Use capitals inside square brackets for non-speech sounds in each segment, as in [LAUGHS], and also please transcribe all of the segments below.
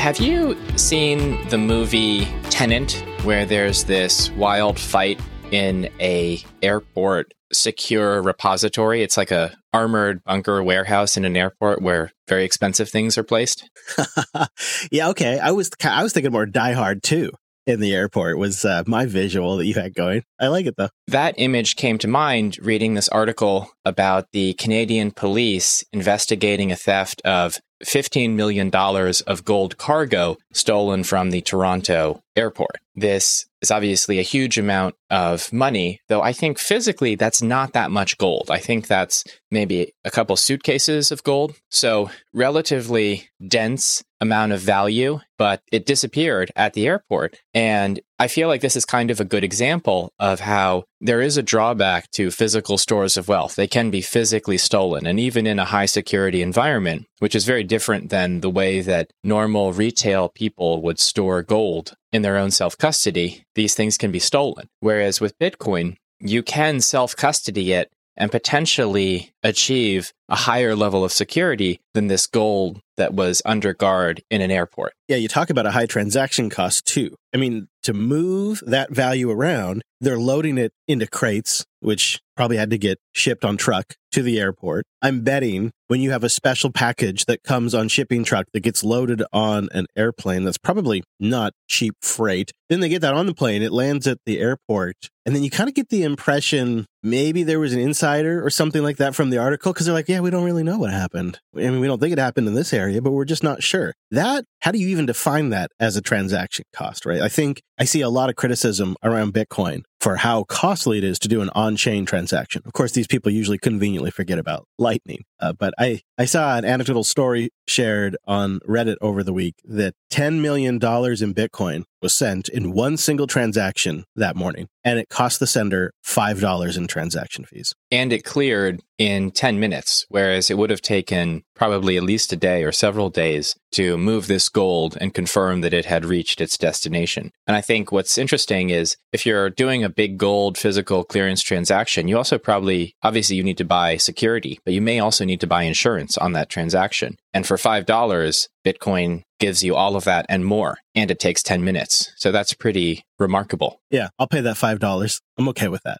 Have you seen the movie Tenet, where there's this wild fight in a airport secure repository? It's like a armored bunker warehouse in an airport where very expensive things are placed. [LAUGHS] yeah, okay. I was I was thinking more Die Hard too in the airport was uh, my visual that you had going. I like it though. That image came to mind reading this article about the Canadian police investigating a theft of $15 million of gold cargo stolen from the Toronto airport. This is obviously a huge amount of money, though I think physically that's not that much gold. I think that's maybe a couple suitcases of gold. So, relatively dense amount of value, but it disappeared at the airport. And I feel like this is kind of a good example of how there is a drawback to physical stores of wealth. They can be physically stolen, and even in a high security environment, which is very different than the way that normal retail people would store gold in their own self custody, these things can be stolen. Whereas with Bitcoin, you can self custody it and potentially achieve a higher level of security than this gold that was under guard in an airport. Yeah, you talk about a high transaction cost too. I mean, to move that value around, they're loading it into crates, which probably had to get shipped on truck to the airport. I'm betting when you have a special package that comes on shipping truck that gets loaded on an airplane that's probably not cheap freight, then they get that on the plane, it lands at the airport, and then you kind of get the impression maybe there was an insider or something like that from the article because they're like, yeah, we don't really know what happened. I mean, we don't think it happened in this area, but we're just not sure. That, how do you even define that as a transaction cost, right? I think I see a lot of criticism around Bitcoin for how costly it is to do an on-chain transaction. Of course, these people usually conveniently forget about Lightning. Uh, but I, I saw an anecdotal story shared on Reddit over the week that $10 million in Bitcoin was sent in one single transaction that morning, and it cost the sender $5 in transaction fees. And it cleared in 10 minutes, whereas it would have taken probably at least a day or several days to move this gold and confirm that it had reached its destination. And I think what's interesting is if you're doing a big gold physical clearance transaction, you also probably, obviously, you need to buy security, but you may also need to buy insurance on that transaction. And for $5, Bitcoin gives you all of that and more, and it takes 10 minutes. So that's pretty remarkable. Yeah, I'll pay that $5. I'm okay with that.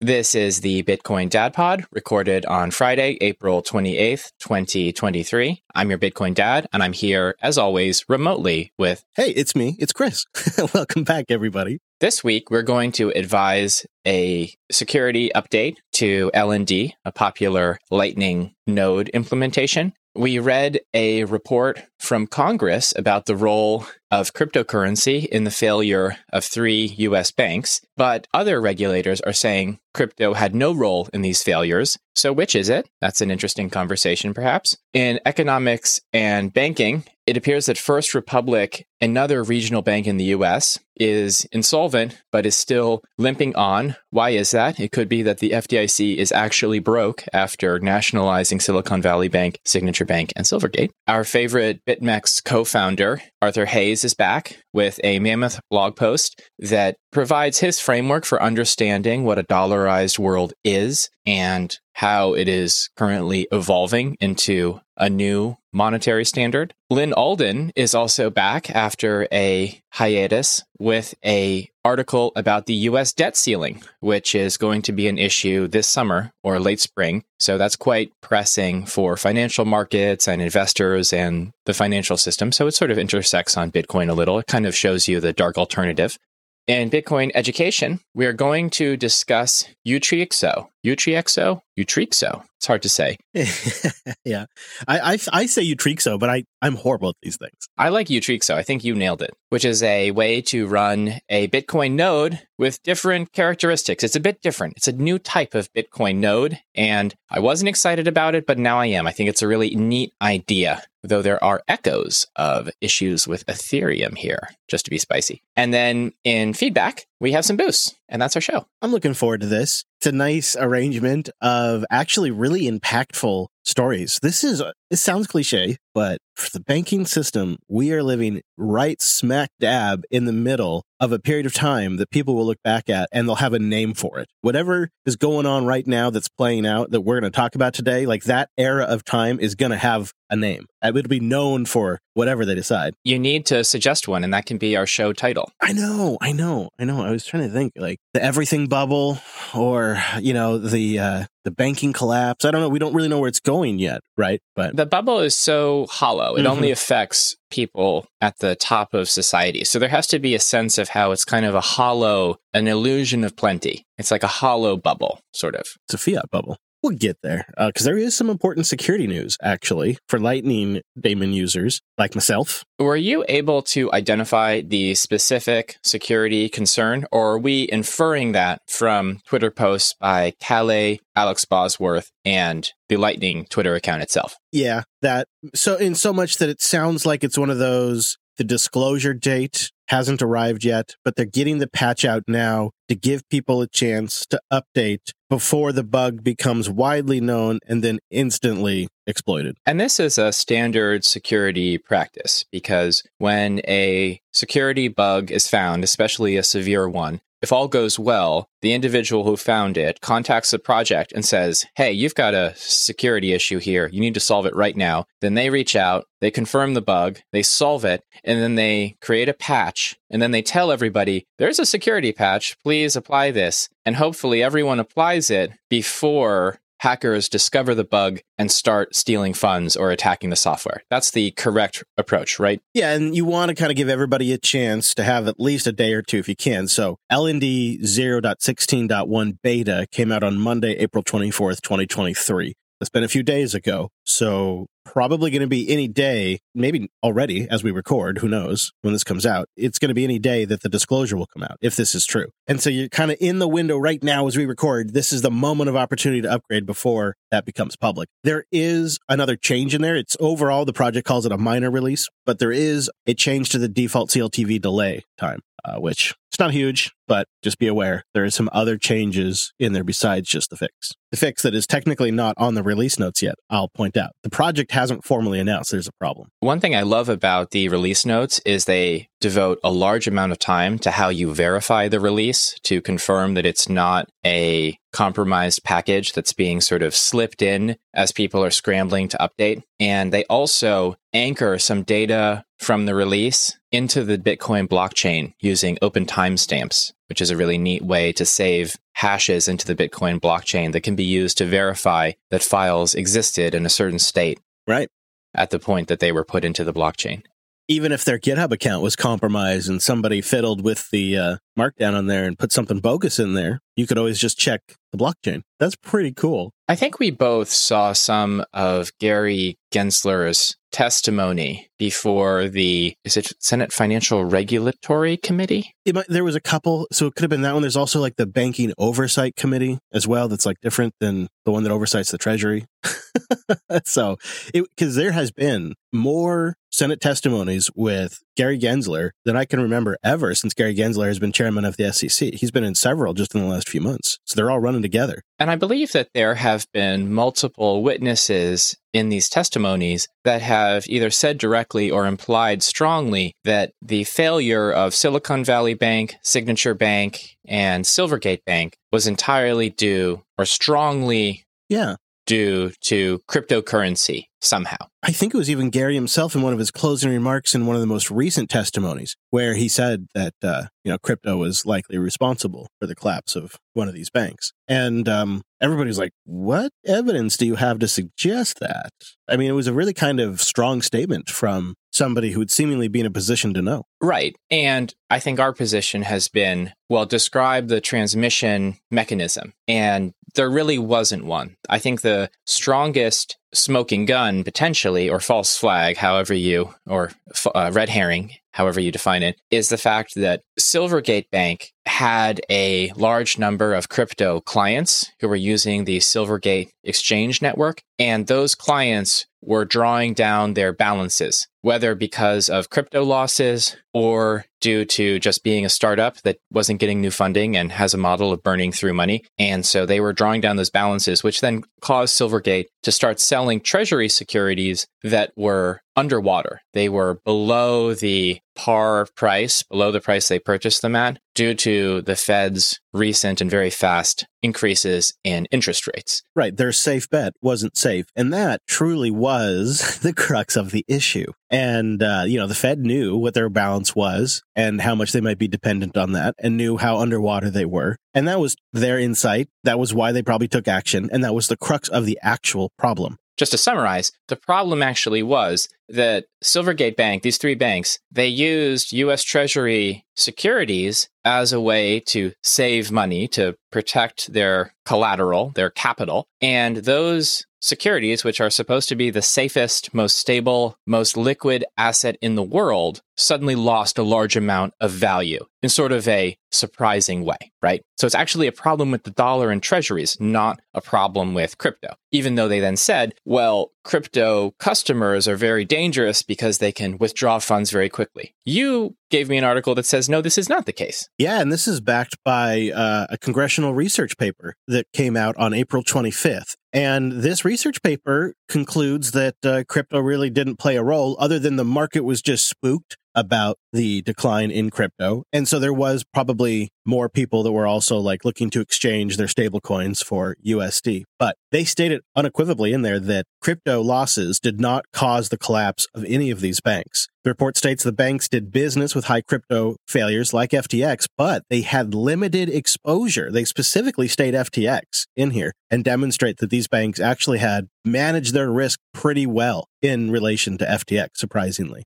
This is the Bitcoin Dad Pod, recorded on Friday, April 28th, 2023. I'm your Bitcoin Dad, and I'm here, as always, remotely with. Hey, it's me. It's Chris. [LAUGHS] Welcome back, everybody. This week, we're going to advise a security update to LND, a popular Lightning node implementation. We read a report from Congress about the role of cryptocurrency in the failure of three US banks, but other regulators are saying crypto had no role in these failures. So, which is it? That's an interesting conversation, perhaps. In economics and banking, it appears that First Republic, another regional bank in the US, is insolvent but is still limping on. Why is that? It could be that the FDIC is actually broke after nationalizing Silicon Valley Bank, Signature Bank, and Silvergate. Our favorite BitMEX co founder, Arthur Hayes, is back with a mammoth blog post that provides his framework for understanding what a dollarized world is and how it is currently evolving into a new monetary standard. Lyn Alden is also back after a hiatus with a article about the US debt ceiling, which is going to be an issue this summer or late spring. So that's quite pressing for financial markets and investors and the financial system. So it sort of intersects on Bitcoin a little. It kind of shows you the dark alternative. In Bitcoin education, we are going to discuss Utreexo. Utreexo? Utreexo. It's hard to say. [LAUGHS] yeah. I, I, I say Utreexo, but I, I'm horrible at these things. I like Utreexo. I think you nailed it, which is a way to run a Bitcoin node with different characteristics. It's a bit different. It's a new type of Bitcoin node. And I wasn't excited about it, but now I am. I think it's a really neat idea though there are echoes of issues with Ethereum here, just to be spicy. And then in feedback, we have some boosts, and that's our show. I'm looking forward to this. It's a nice arrangement of actually really impactful stories. This is, it sounds cliche, but for the banking system, we are living right smack dab in the middle of a period of time that people will look back at and they'll have a name for it. Whatever is going on right now that's playing out that we're going to talk about today, like that era of time is going to have a name. It'll be known for whatever they decide. You need to suggest one, and that can be our show title. I know, I know, I know. I was trying to think like the everything bubble or, you know, the uh the banking collapse. I don't know. We don't really know where it's going yet, right? But the bubble is so hollow. It mm-hmm. only affects people at the top of society. So there has to be a sense of how it's kind of a hollow, an illusion of plenty. It's like a hollow bubble, sort of. It's a fiat bubble. We'll get there because uh, there is some important security news actually for Lightning daemon users like myself. Were you able to identify the specific security concern, or are we inferring that from Twitter posts by Calais, Alex Bosworth, and the Lightning Twitter account itself? Yeah, that so in so much that it sounds like it's one of those the disclosure date hasn't arrived yet, but they're getting the patch out now to give people a chance to update before the bug becomes widely known and then instantly exploited. And this is a standard security practice because when a security bug is found, especially a severe one, if all goes well, the individual who found it contacts the project and says, Hey, you've got a security issue here. You need to solve it right now. Then they reach out, they confirm the bug, they solve it, and then they create a patch. And then they tell everybody, There's a security patch. Please apply this. And hopefully everyone applies it before hackers discover the bug and start stealing funds or attacking the software. That's the correct approach, right? Yeah, and you want to kind of give everybody a chance to have at least a day or two if you can. So LND 0.16.1 beta came out on Monday, April 24th, 2023. It's been a few days ago. So probably going to be any day, maybe already as we record, who knows when this comes out. It's going to be any day that the disclosure will come out if this is true. And so you're kind of in the window right now as we record. This is the moment of opportunity to upgrade before that becomes public. There is another change in there. It's overall, the project calls it a minor release, but there is a change to the default CLTV delay time, uh, which it's not huge, but just be aware there are some other changes in there besides just the fix. The fix that is technically not on the release notes yet, I'll point out. The project hasn't formally announced there's a problem. One thing I love about the release notes is they devote a large amount of time to how you verify the release to confirm that it's not a compromised package that's being sort of slipped in as people are scrambling to update. And they also anchor some data from the release into the Bitcoin blockchain using open timestamps, which is a really neat way to save hashes into the Bitcoin blockchain that can be used to verify that files existed in a certain state. Right. At the point that they were put into the blockchain. Even if their GitHub account was compromised and somebody fiddled with the uh, markdown on there and put something bogus in there, you could always just check the blockchain. That's pretty cool. I think we both saw some of Gary Gensler's testimony before the is it Senate Financial Regulatory Committee? Might, there was a couple, so it could have been that one. There's also like the Banking Oversight Committee as well. That's like different than the one that oversights the Treasury. [LAUGHS] so, because there has been more Senate testimonies with Gary Gensler than I can remember ever since Gary Gensler has been chairman of the SEC. He's been in several just in the last few months. So they're all running together. And I believe that there have been multiple witnesses in these testimonies that have either said directly or implied strongly that the failure of Silicon Valley Bank, Signature Bank, and Silvergate Bank was entirely due or strongly yeah due to cryptocurrency somehow. I think it was even Gary himself in one of his closing remarks in one of the most recent testimonies, where he said that uh, you know crypto was likely responsible for the collapse of one of these banks, and um, everybody's like, "What evidence do you have to suggest that?" I mean, it was a really kind of strong statement from somebody who would seemingly be in a position to know. Right, and I think our position has been well, describe the transmission mechanism, and there really wasn't one. I think the strongest smoking gun potentially or false flag however you or uh, red herring however you define it is the fact that silvergate bank had a large number of crypto clients who were using the silvergate exchange network and those clients were drawing down their balances whether because of crypto losses or due to just being a startup that wasn't getting new funding and has a model of burning through money. And so they were drawing down those balances, which then caused Silvergate to start selling treasury securities that were underwater. They were below the par price, below the price they purchased them at, due to the Fed's recent and very fast increases in interest rates. Right. Their safe bet wasn't safe. And that truly was [LAUGHS] the crux of the issue. And, uh, you know, the Fed knew what their balance was and how much they might be dependent on that and knew how underwater they were. And that was their insight. That was why they probably took action. And that was the crux of the actual problem just to summarize, the problem actually was that Silvergate Bank, these three banks, they used US Treasury securities as a way to save money, to protect their collateral, their capital. And those securities, which are supposed to be the safest, most stable, most liquid asset in the world, suddenly lost a large amount of value in sort of a surprising way, right? So it's actually a problem with the dollar and treasuries, not a problem with crypto. Even though they then said, well, crypto customers are very dangerous because they can withdraw funds very quickly. You gave me an article that says, no, this is not the case. Yeah, and this is backed by uh, a congressional research paper that came out on April 25th. And this research paper concludes that uh, crypto really didn't play a role other than the market was just spooked about the decline in crypto. And so there was probably more people that were also like looking to exchange their stable coins for USD. But they stated unequivocally in there that crypto losses did not cause the collapse of any of these banks. The report states the banks did business with high crypto failures like FTX, but they had limited exposure. They specifically state FTX in here and demonstrate that these banks actually had managed their risk pretty well in relation to FTX, surprisingly.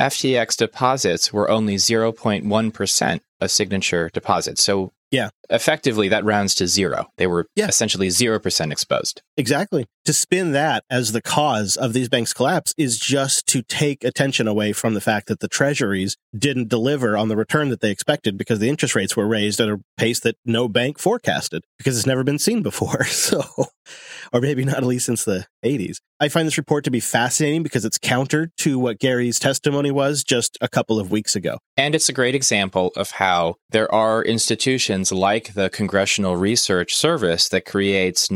FTX deposits were only 0.1% of signature deposits. So yeah. Effectively, that rounds to zero. They were yeah. essentially 0% exposed. Exactly. To spin that as the cause of these banks' collapse is just to take attention away from the fact that the treasuries didn't deliver on the return that they expected because the interest rates were raised at a pace that no bank forecasted because it's never been seen before. [LAUGHS] So, or maybe not at least since the 80s. I find this report to be fascinating because it's counter to what Gary's testimony was just a couple of weeks ago. And it's a great example of how there are institutions like the Congressional Research Service that creates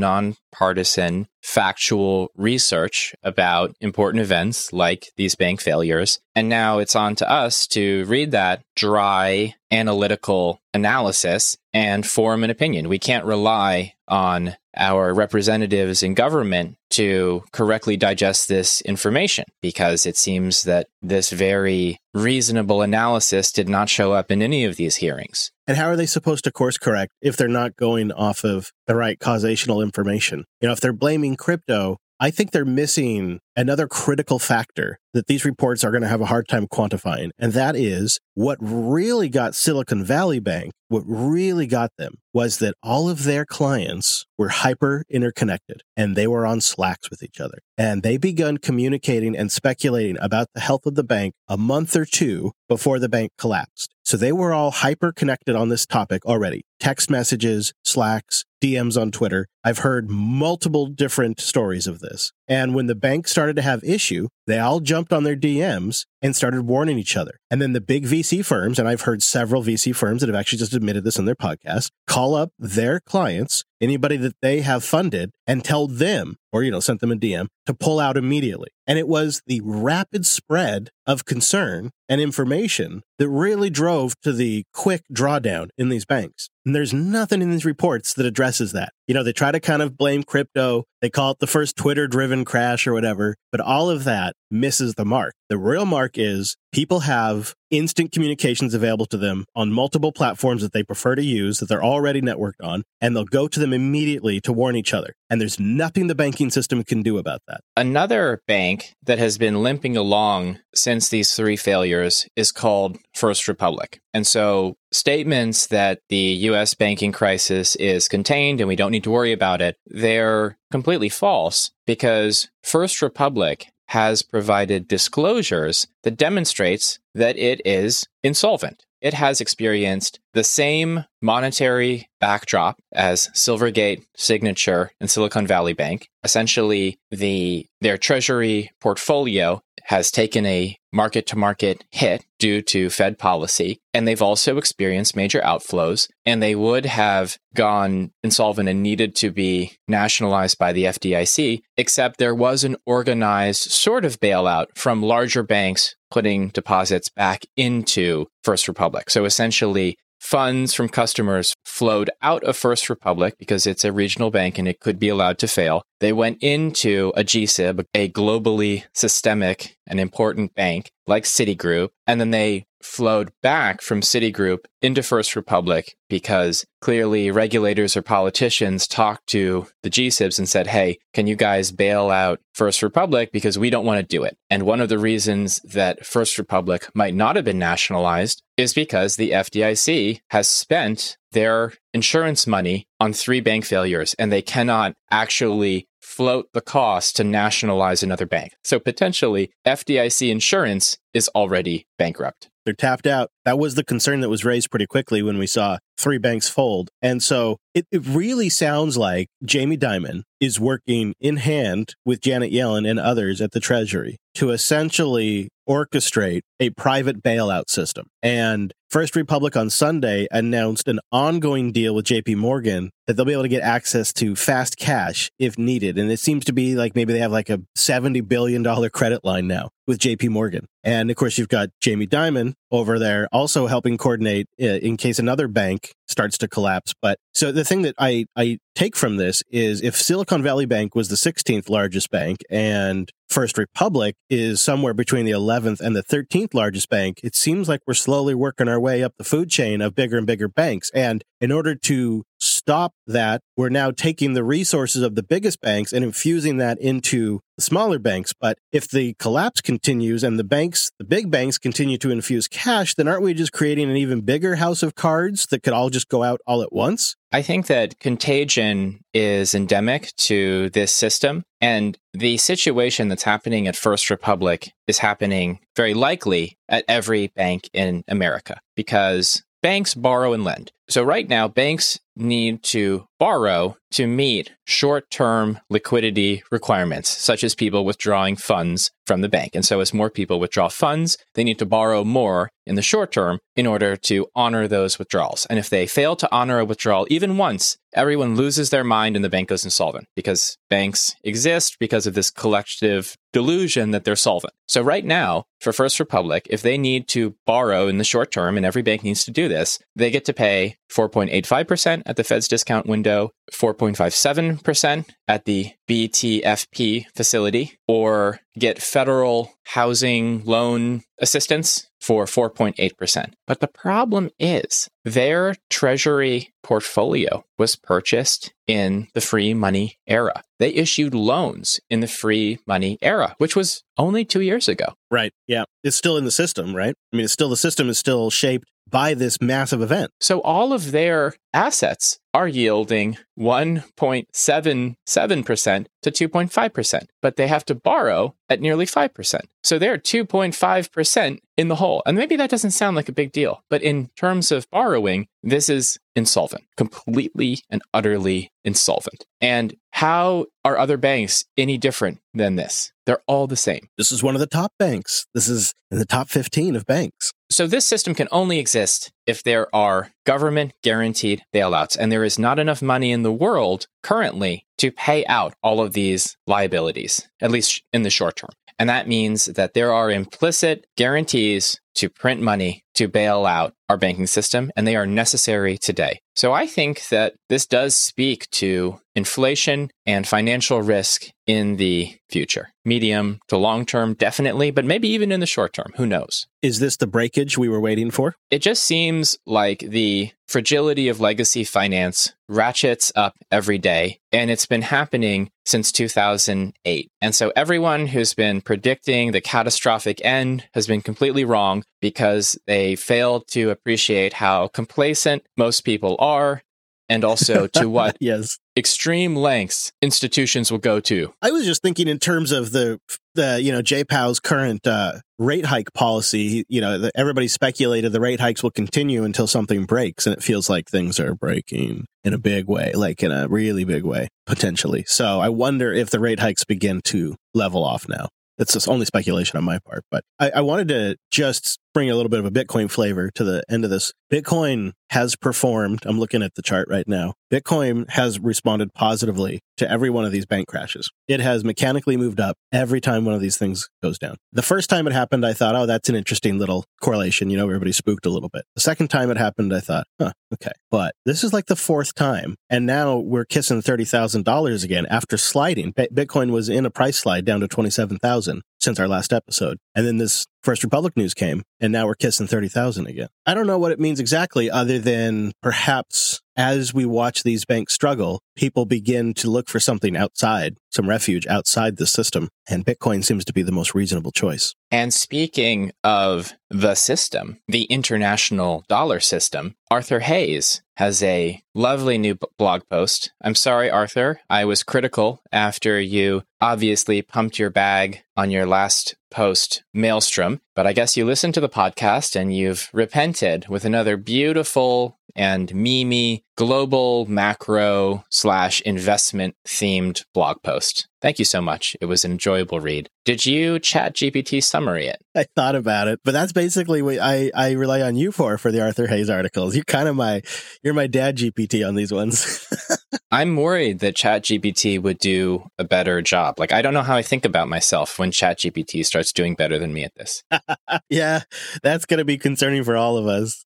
nonpartisan factual research about important events like these bank failures. And now it's on to us to read that dry analytical analysis and form an opinion. We can't rely on our representatives in government to correctly digest this information because it seems that this very reasonable analysis did not show up in any of these hearings. And how are they supposed to course correct if they're not going off of the right causational information? You know, if they're blaming crypto, I think they're missing another critical factor that these reports are going to have a hard time quantifying. And that is what really got Silicon Valley Bank, what really got them was that all of their clients were hyper interconnected and they were on slacks with each other. And they begun communicating and speculating about the health of the bank a month or two before the bank collapsed. So they were all hyper connected on this topic already. Text messages, slacks, DMs on Twitter. I've heard multiple different stories of this. And when the bank started to have issue, they all jumped on their DMs and started warning each other. And then the big VC firms, and I've heard several VC firms that have actually just admitted this in their podcast, call up their clients, anybody that they have funded, and tell them, or, you know, sent them a DM to pull out immediately. And it was the rapid spread of concern and information that really drove to the quick drawdown in these banks. And there's nothing in these reports that addresses that. You know, they try to kind of blame crypto. They call it the first Twitter driven crash or whatever, but all of that misses the mark. The real mark is people have instant communications available to them on multiple platforms that they prefer to use that they're already networked on, and they'll go to them immediately to warn each other. And there's nothing the banking system can do about that. Another bank that has been limping along since these three failures is called First Republic. And so statements that the US banking crisis is contained and we don't need to worry about it, they're completely false because First Republic has provided disclosures that demonstrates that it is insolvent. It has experienced the same monetary backdrop as Silvergate, Signature, and Silicon Valley Bank. Essentially, the their treasury portfolio has taken a market to market hit due to Fed policy, and they've also experienced major outflows, and they would have gone insolvent and needed to be nationalized by the FDIC, except there was an organized sort of bailout from larger banks putting deposits back into First Republic. So essentially, funds from customers flowed out of First Republic because it's a regional bank and it could be allowed to fail. They went into a GSIB, a globally systemic and important bank like Citigroup, and then they flowed back from Citigroup into First Republic because clearly regulators or politicians talked to the GSIBs and said, hey, can you guys bail out First Republic because we don't want to do it? And one of the reasons that First Republic might not have been nationalized is because the FDIC has spent their insurance money on three bank failures and they cannot actually float the cost to nationalize another bank. So potentially FDIC insurance is already bankrupt. They're tapped out. That was the concern that was raised pretty quickly when we saw three banks fold. And so it, it really sounds like Jamie Dimon is working in hand with Janet Yellen and others at the Treasury to essentially orchestrate a private bailout system. And First Republic on Sunday announced an ongoing deal with JP Morgan that they'll be able to get access to fast cash if needed. And it seems to be like maybe they have like a $70 billion credit line now with JP Morgan. And of course, you've got Jamie Dimon over there also helping coordinate uh, in case another bank starts to collapse. But so the thing that I, I take from this is if Silicon Valley Bank was the 16th largest bank and First Republic is somewhere between the 11th and the 13th largest bank, it seems like we're slowly working our way up the food chain of bigger and bigger banks. And in order to stop that, we're now taking the resources of the biggest banks and infusing that into the smaller banks. But if the collapse continues and the banks, the big banks continue to infuse cash, then aren't we just creating an even bigger house of cards that could all just go out all at once? I think that contagion is endemic to this system. And the situation that's happening at First Republic is happening very likely at every bank in America because banks borrow and lend. So, right now, banks need to borrow to meet short term liquidity requirements, such as people withdrawing funds from the bank. And so, as more people withdraw funds, they need to borrow more in the short term in order to honor those withdrawals. And if they fail to honor a withdrawal even once, everyone loses their mind and the bank goes insolvent because banks exist because of this collective delusion that they're solvent. So, right now, for First Republic, if they need to borrow in the short term, and every bank needs to do this, they get to pay 4.85% at the Fed's discount window, 4.57% at the BTFP facility, or get federal housing loan assistance for 4.8%. But the problem is their treasury portfolio was purchased in the free money era. They issued loans in the free money era, which was only two years ago. Right. Yeah. It's still in the system, right? I mean, it's still the system is still shaped by this massive event. So all of their assets are yielding 1.77% to 2.5%, but they have to borrow at nearly 5%. So they're 2.5% in the hole. And maybe that doesn't sound like a big deal, but in terms of borrowing, this is insolvent, completely and utterly insolvent. And how are other banks any different than this? They're all the same. This is one of the top banks. This is in the top 15 of banks. So this system can only exist if there are government guaranteed bailouts. And there is not enough money in the world currently to pay out all of these liabilities, at least in the short term. And that means that there are implicit guarantees to print money to bail out our banking system, and they are necessary today. So I think that this does speak to inflation and financial risk in the future. Medium to long term, definitely, but maybe even in the short term. Who knows? Is this the breakage we were waiting for? It just seems like the fragility of legacy finance ratchets up every day, and it's been happening since 2008. And so everyone who's been predicting the catastrophic end has been completely wrong because they failed to appreciate how complacent most people are and also to [LAUGHS] what yes. extreme lengths institutions will go to. I was just thinking in terms of the the you know Jay Powell's current uh, rate hike policy. You know, the, everybody speculated the rate hikes will continue until something breaks, and it feels like things are breaking in a big way, like in a really big way potentially. So I wonder if the rate hikes begin to level off now. That's just only speculation on my part, but I, I wanted to just bring a little bit of a Bitcoin flavor to the end of this. Bitcoin has performed. I'm looking at the chart right now. Bitcoin has responded positively to every one of these bank crashes. It has mechanically moved up every time one of these things goes down. The first time it happened, I thought, oh, that's an interesting little correlation. You know, everybody spooked a little bit. The second time it happened, I thought, huh, okay. But this is like the fourth time. And now we're kissing $30,000 again after sliding. Bitcoin was in a price slide down to 27,000 since our last episode. And then this First Republic news came, and now we're kissing 30,000 again. I don't know what it means exactly, other than perhaps as we watch these banks struggle, people begin to look for something outside, some refuge outside the system. And Bitcoin seems to be the most reasonable choice. And speaking of the system, the international dollar system, Arthur Hayes has a lovely new blog post. I'm sorry, Arthur, I was critical after you obviously pumped your bag on your last post, Maelstrom, but I guess you listened to the podcast and you've repented with another beautiful and Mimi global macro slash investment themed blog post. Thank you so much. It was an enjoyable read. Did you chat GPT summary it? I thought about it, but that's basically what I, I rely on you for, for the Arthur Hayes articles. You're kind of my, you're my dad GPT on these ones. [LAUGHS] I'm worried that chat GPT would do a better job. Like, I don't know how I think about myself when chat GPT starts doing better than me at this. [LAUGHS] yeah, that's going to be concerning for all of us.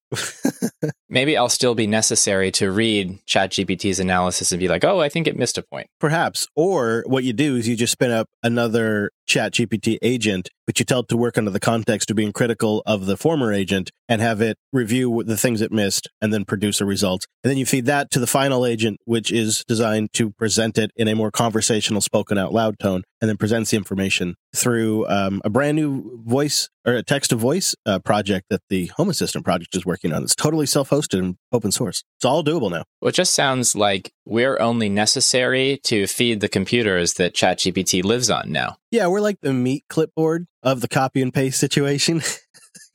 [LAUGHS] Maybe I'll still be necessary to read ChatGPT's analysis and be like, oh, I think it missed a point. Perhaps. Or what you do is you just spin up another ChatGPT agent, but you tell it to work under the context of being critical of the former agent and have it review the things it missed and then produce a result. And then you feed that to the final agent, which is designed to present it in a more conversational, spoken out loud tone, and then presents the information through um, a brand new voice or a text to voice uh, project that the Home Assistant project is working on. It's totally self hosted and open source. It's all doable now. Well, it just sounds like we're only necessary to feed the computers that ChatGPT lives on now. Yeah, we're like the meat clipboard of the copy and paste situation. [LAUGHS]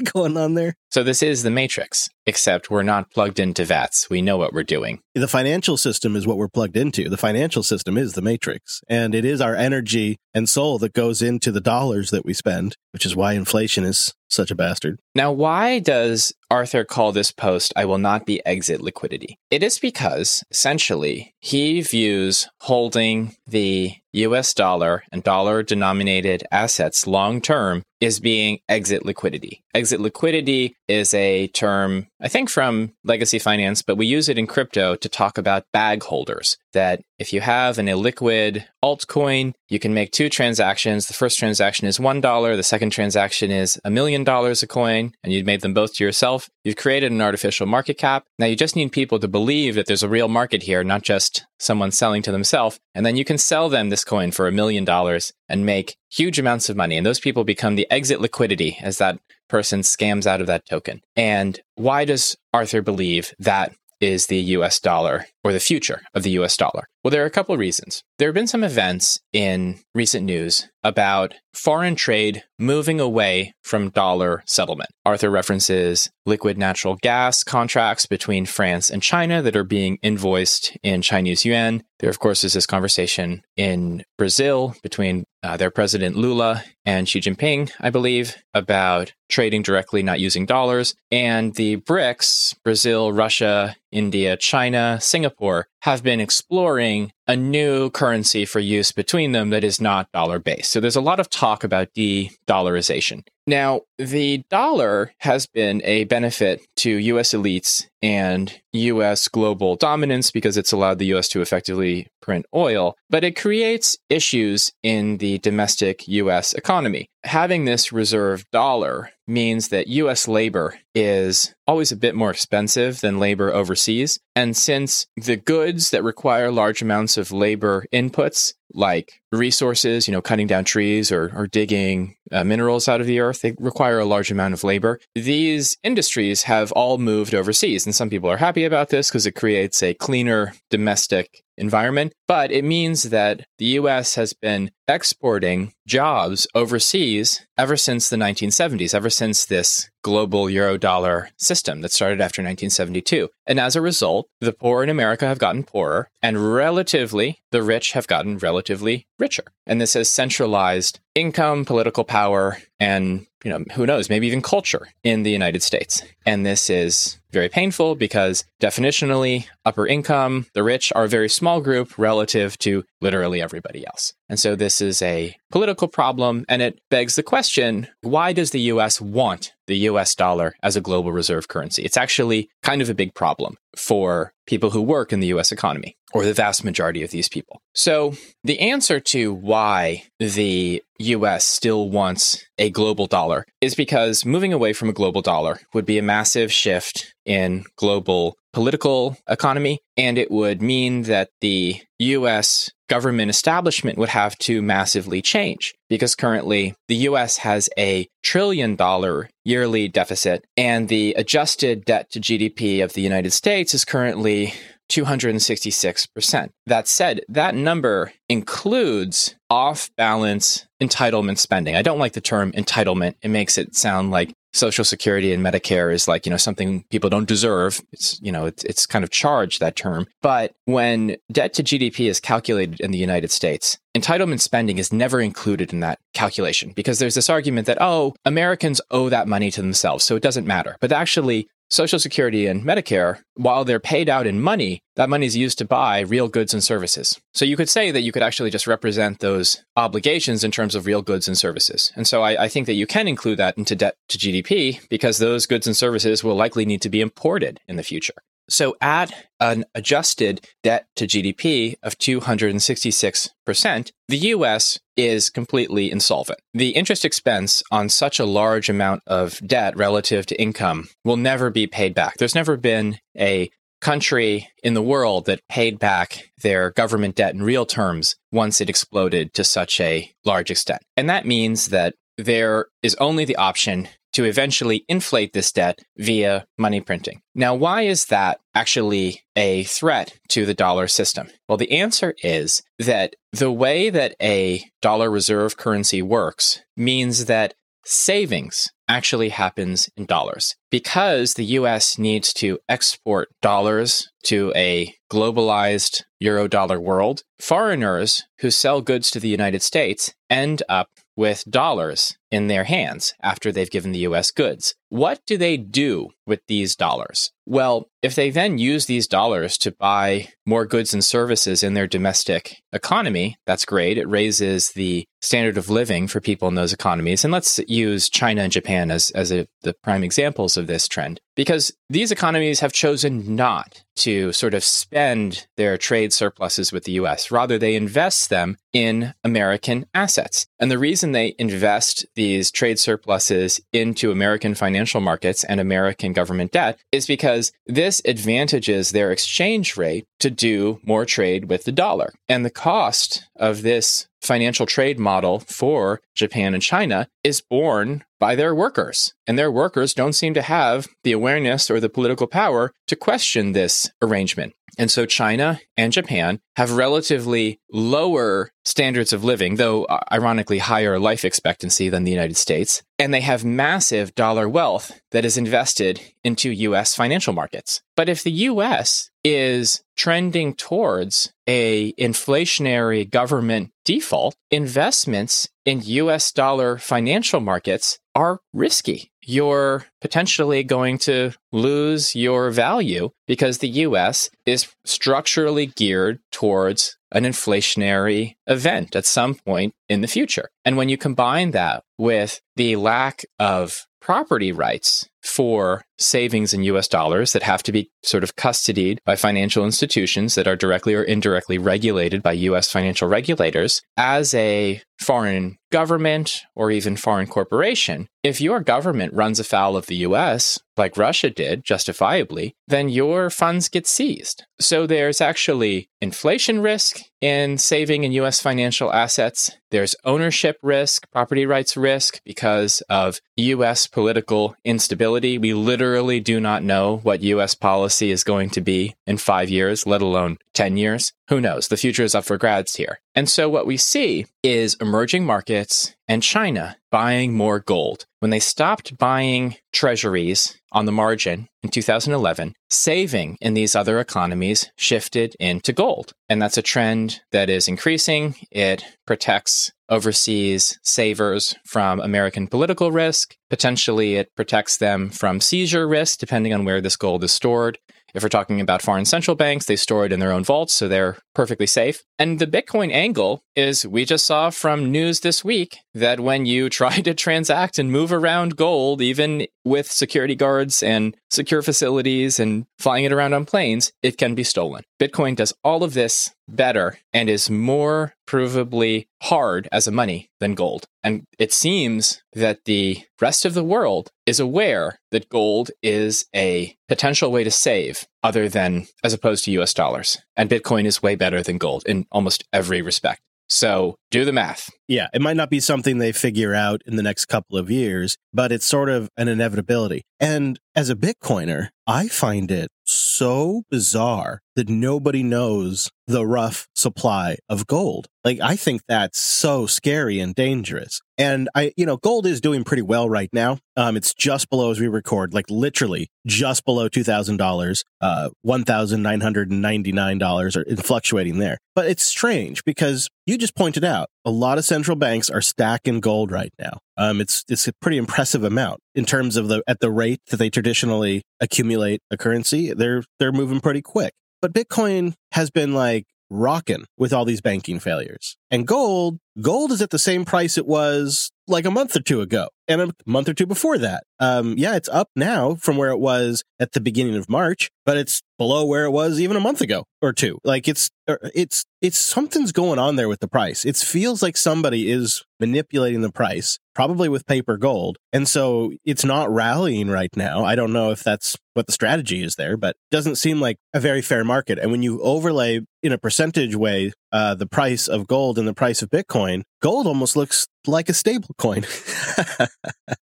going on there. So this is the matrix, except we're not plugged into VATS. We know what we're doing. The financial system is what we're plugged into. The financial system is the matrix, and it is our energy and soul that goes into the dollars that we spend, which is why inflation is such a bastard. Now, why does Arthur call this post I will not be exit liquidity? It is because essentially he views holding the US dollar and dollar denominated assets long term is being exit liquidity. Exit liquidity is a term, I think, from legacy finance, but we use it in crypto to talk about bag holders. That if you have an illiquid altcoin, you can make two transactions. The first transaction is $1, the second transaction is a million dollars a coin, and you've made them both to yourself. You've created an artificial market cap. Now you just need people to believe that there's a real market here, not just someone selling to themselves. And then you can sell them this coin for a million dollars and make huge amounts of money. And those people become the exit liquidity as that person scams out of that token. And why does Arthur believe that is the US dollar or the future of the US dollar? Well, there are a couple of reasons. There have been some events in recent news about foreign trade moving away from dollar settlement. Arthur references liquid natural gas contracts between France and China that are being invoiced in Chinese yuan. There, of course, is this conversation in Brazil between uh, their president Lula and Xi Jinping, I believe, about trading directly, not using dollars. And the BRICS, Brazil, Russia, India, China, Singapore, have been exploring a new currency for use between them that is not dollar based. So there's a lot of talk about de dollarization. Now, the dollar has been a benefit to US elites and US global dominance because it's allowed the US to effectively print oil, but it creates issues in the domestic US economy. Having this reserve dollar means that US labor is always a bit more expensive than labor overseas. And since the goods that require large amounts of labor inputs like resources, you know, cutting down trees or, or digging uh, minerals out of the earth, they require a large amount of labor. These industries have all moved overseas, and some people are happy about this because it creates a cleaner domestic environment, but it means that the US has been exporting jobs overseas ever since the 1970s, ever since this global eurodollar system that started after 1972. And as a result, the poor in America have gotten poorer, and relatively, the rich have gotten relatively richer. And this has centralized income, political power, and you know, who knows, maybe even culture in the United States. And this is very painful because definitionally, upper income, the rich are a very small group relative to literally everybody else. And so this is a political problem. And it begs the question why does the US want the US dollar as a global reserve currency? It's actually kind of a big problem problem for people who work in the US economy, or the vast majority of these people. So, the answer to why the US still wants a global dollar is because moving away from a global dollar would be a massive shift in global political economy, and it would mean that the US government establishment would have to massively change because currently the US has a trillion dollar yearly deficit, and the adjusted debt to GDP of the United States is currently 266%. That said, that number includes off balance entitlement spending. I don't like the term entitlement. It makes it sound like Social Security and Medicare is like, you know, something people don't deserve. It's, you know, it's, it's kind of charged that term. But when debt to GDP is calculated in the United States, entitlement spending is never included in that calculation because there's this argument that, oh, Americans owe that money to themselves, so it doesn't matter. But actually, Social Security and Medicare, while they're paid out in money, that money is used to buy real goods and services. So you could say that you could actually just represent those obligations in terms of real goods and services. And so I, I, think that you can include that into debt to GDP because those goods and services will likely need to be imported in the future. So at an adjusted debt to GDP of 266%, the US is completely insolvent. The interest expense on such a large amount of debt relative to income will never be paid back. There's never been a country in the world that paid back their government debt in real terms once it exploded to such a large extent. And that means that there is only the option to eventually inflate this debt via money printing. Now, why is that actually a threat to the dollar system? Well, the answer is that the way that a dollar reserve currency works means that savings actually happens in dollars. Because the US needs to export dollars to a globalized euro dollar world, foreigners who sell goods to the United States end up with dollars in their hands after they've given the US goods. What do they do with these dollars? Well, if they then use these dollars to buy more goods and services in their domestic economy, that's great. It raises the standard of living for people in those economies. And let's use China and Japan as, as a, the prime examples of this trend because these economies have chosen not to sort of spend their trade surpluses with the US. Rather, they invest them in American assets. And the reason they invest these trade surpluses into American financial markets and American government debt is because this advantages their exchange rate to do more trade with the dollar. And the cost of this financial trade model for Japan and China is borne by their workers. And their workers don't seem to have the awareness or the political power to question this arrangement. And so China and Japan have relatively lower standards of living, though uh, ironically higher life expectancy than the United States. And they have massive dollar wealth that is invested into US financial markets. But if the US is trending towards a inflationary government default, investments in US dollar financial markets are risky. You're potentially going to lose your value because the US is structurally geared towards an inflationary event at some point in the future. And when you combine that with the lack of property rights for savings in US dollars that have to be sort of custodied by financial institutions that are directly or indirectly regulated by US financial regulators as a foreign government or even foreign corporation, if your government runs afoul of the US, like Russia did justifiably, then your funds get seized. So there's actually inflation risk in saving in US financial assets. There's ownership risk, property rights risk because of US political instability. We literally do not know what US policy is going to be in five years, let alone 10 years. Who knows? The future is up for grabs here. And so what we see is emerging markets and China buying more gold. When they stopped buying treasuries on the margin in 2011, saving in these other economies shifted into gold. And that's a trend that is increasing. It protects overseas savers from American political risk. Potentially, it protects them from seizure risk, depending on where this gold is stored. If we're talking about foreign central banks, they store it in their own vaults, so they're perfectly safe. And the Bitcoin angle is we just saw from news this week that when you [LAUGHS] try to transact and move around gold, even with security guards and secure facilities and flying it around on planes, it can be stolen. Bitcoin does all of this better and is more provably hard as a money than gold. And it seems that the rest of the world is aware that gold is a potential way to save other than as opposed to US dollars. And Bitcoin is way better than gold in almost every respect. So do the math. Yeah, it might not be something they figure out in the next couple of years, but it's sort of an inevitability. And as a Bitcoiner, I find it so bizarre that nobody knows the rough supply of gold. Like, I think that's so scary and dangerous. And I, you know, gold is doing pretty well right now. Um, it's just below as we record, like literally just below $2,000, uh, $1,999 or fluctuating there. But it's strange because you just pointed out a lot of central banks are stacking gold right now. Um, it's it's a pretty impressive amount in terms of the at the rate that they traditionally accumulate a currency. They're they're moving pretty quick. But Bitcoin has been like rocking with all these banking failures. And gold, gold is at the same price it was like a month or two ago and a month or two before that. Um, yeah, it's up now from where it was at the beginning of March, but it's below where it was even a month ago or two. Like it's, er, it's, it's something's going on there with the price. It feels like somebody is manipulating the price, probably with paper gold. And so it's not rallying right now. I don't know if that's what the strategy is there, but doesn't seem like a very fair market. And when you overlay in a percentage way uh, the price of gold and the price of Bitcoin, gold almost looks like a stable coin. [LAUGHS]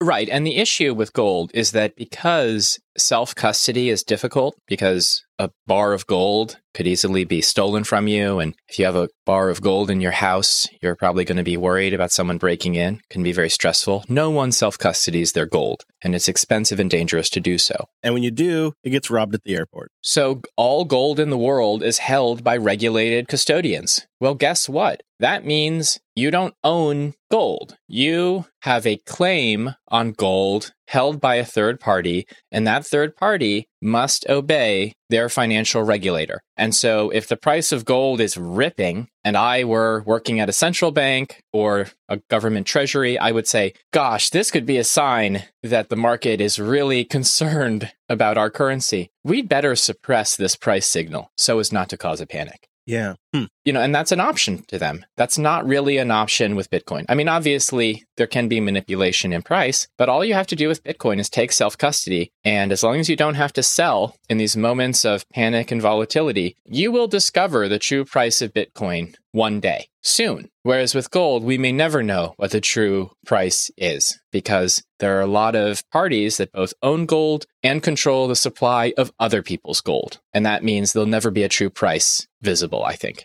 right. And the issue with gold is that because self custody is difficult, because a bar of gold could easily be stolen from you. And if you have a bar of gold in your house, you're probably going to be worried about someone breaking in. It can be very stressful. No one self custodies their gold, and it's expensive and dangerous to do so. And when you do, it gets robbed at the airport. So all gold in the world is held by regulated custodians. Well, guess what? That means you don't own gold. You have a claim on gold held by a third party, and that third party must obey their financial regulator. And so, if the price of gold is ripping, and I were working at a central bank or a government treasury, I would say, gosh, this could be a sign that the market is really concerned about our currency. We'd better suppress this price signal so as not to cause a panic. Yeah. Hmm. You know, and that's an option to them. That's not really an option with Bitcoin. I mean, obviously, there can be manipulation in price, but all you have to do with Bitcoin is take self custody. And as long as you don't have to sell in these moments of panic and volatility, you will discover the true price of Bitcoin one day, soon. Whereas with gold, we may never know what the true price is because there are a lot of parties that both own gold and control the supply of other people's gold. And that means there'll never be a true price visible, I think.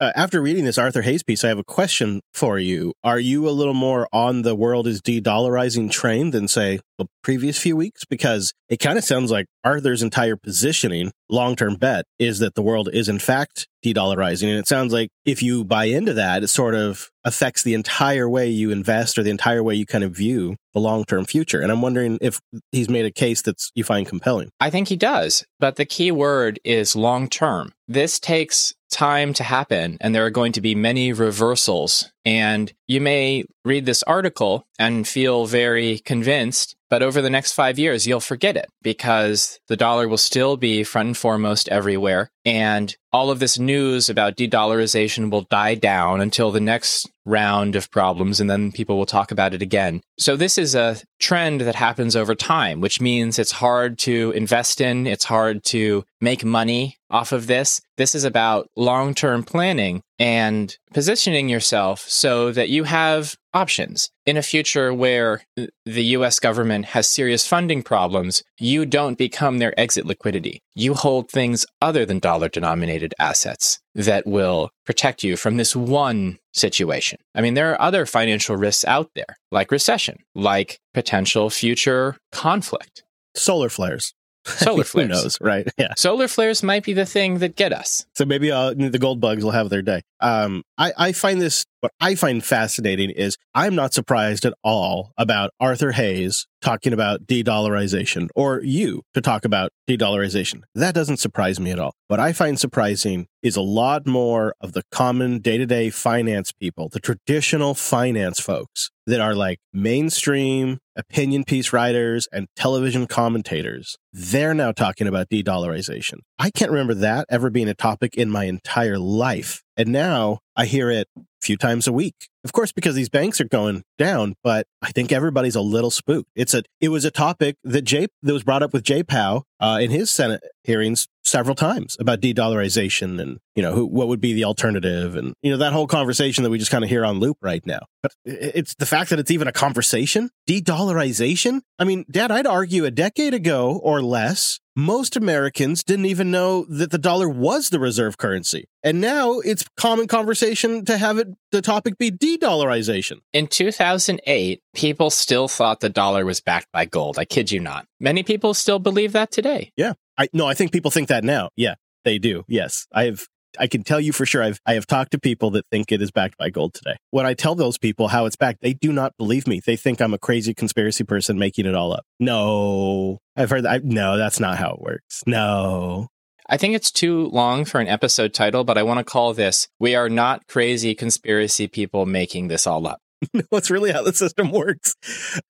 Uh, after reading this Arthur Hayes piece, I have a question for you. Are you a little more on the world is de dollarizing train than, say, the previous few weeks? Because it kind of sounds like Arthur's entire positioning, long term bet, is that the world is in fact de dollarizing. And it sounds like if you buy into that, it sort of affects the entire way you invest or the entire way you kind of view the long term future. And I'm wondering if he's made a case that's you find compelling. I think he does. But the key word is long term. This takes time to happen, and there are going to be many reversals And you may read this article and feel very convinced, but over the next five years, you'll forget it because the dollar will still be front and foremost everywhere. And all of this news about de dollarization will die down until the next round of problems, and then people will talk about it again. So, this is a trend that happens over time, which means it's hard to invest in, it's hard to make money off of this. This is about long term planning and positioning yourself so that you have options. In a future where the US government has serious funding problems, you don't become their exit liquidity. You hold things other than dollar denominated assets that will protect you from this one situation. I mean, there are other financial risks out there, like recession, like potential future conflict. Solar flares. Solar [LAUGHS] flares. Who knows, right? [LAUGHS] Yeah. Solar flares might be the thing that get us. So maybe uh, the gold bugs will have their day. Um, I, I find this, what I find fascinating is I'm not surprised at all about Arthur Hayes talking about de dollarization or you to talk about de dollarization. That doesn't surprise me at all. What I find surprising is a lot more of the common day to day finance people, the traditional finance folks that are like mainstream opinion piece writers and television commentators. They're now talking about de dollarization. I can't remember that ever being a topic in my entire life. And now I hear it a few times a week. Of course, because these banks are going down, but I think everybody's a little spooked. It's a, it was a topic that Jay, that was brought up with Jay Powell uh, in his Senate hearings several times about de-dollarization and, you know, who, what would be the alternative and, you know, that whole conversation that we just kind of hear on loop right now. But it's the fact that it's even a conversation, de-dollarization. I mean, Dad, I'd argue a decade ago or less, most Americans didn't even know that the dollar was the reserve currency. And now it's common conversation to have it the topic be de-dollarization. In 2008, people still thought the dollar was backed by gold. I kid you not. Many people still believe that today. Yeah. I no, I think people think that now. Yeah, they do. Yes. I have I can tell you for sure I've I have talked to people that think it is backed by gold today. When I tell those people how it's backed, they do not believe me. They think I'm a crazy conspiracy person making it all up. No. I've heard that. I, no, that's not how it works. No. I think it's too long for an episode title, but I want to call this We Are Not Crazy Conspiracy People Making This All Up. [LAUGHS] it's really how the system works.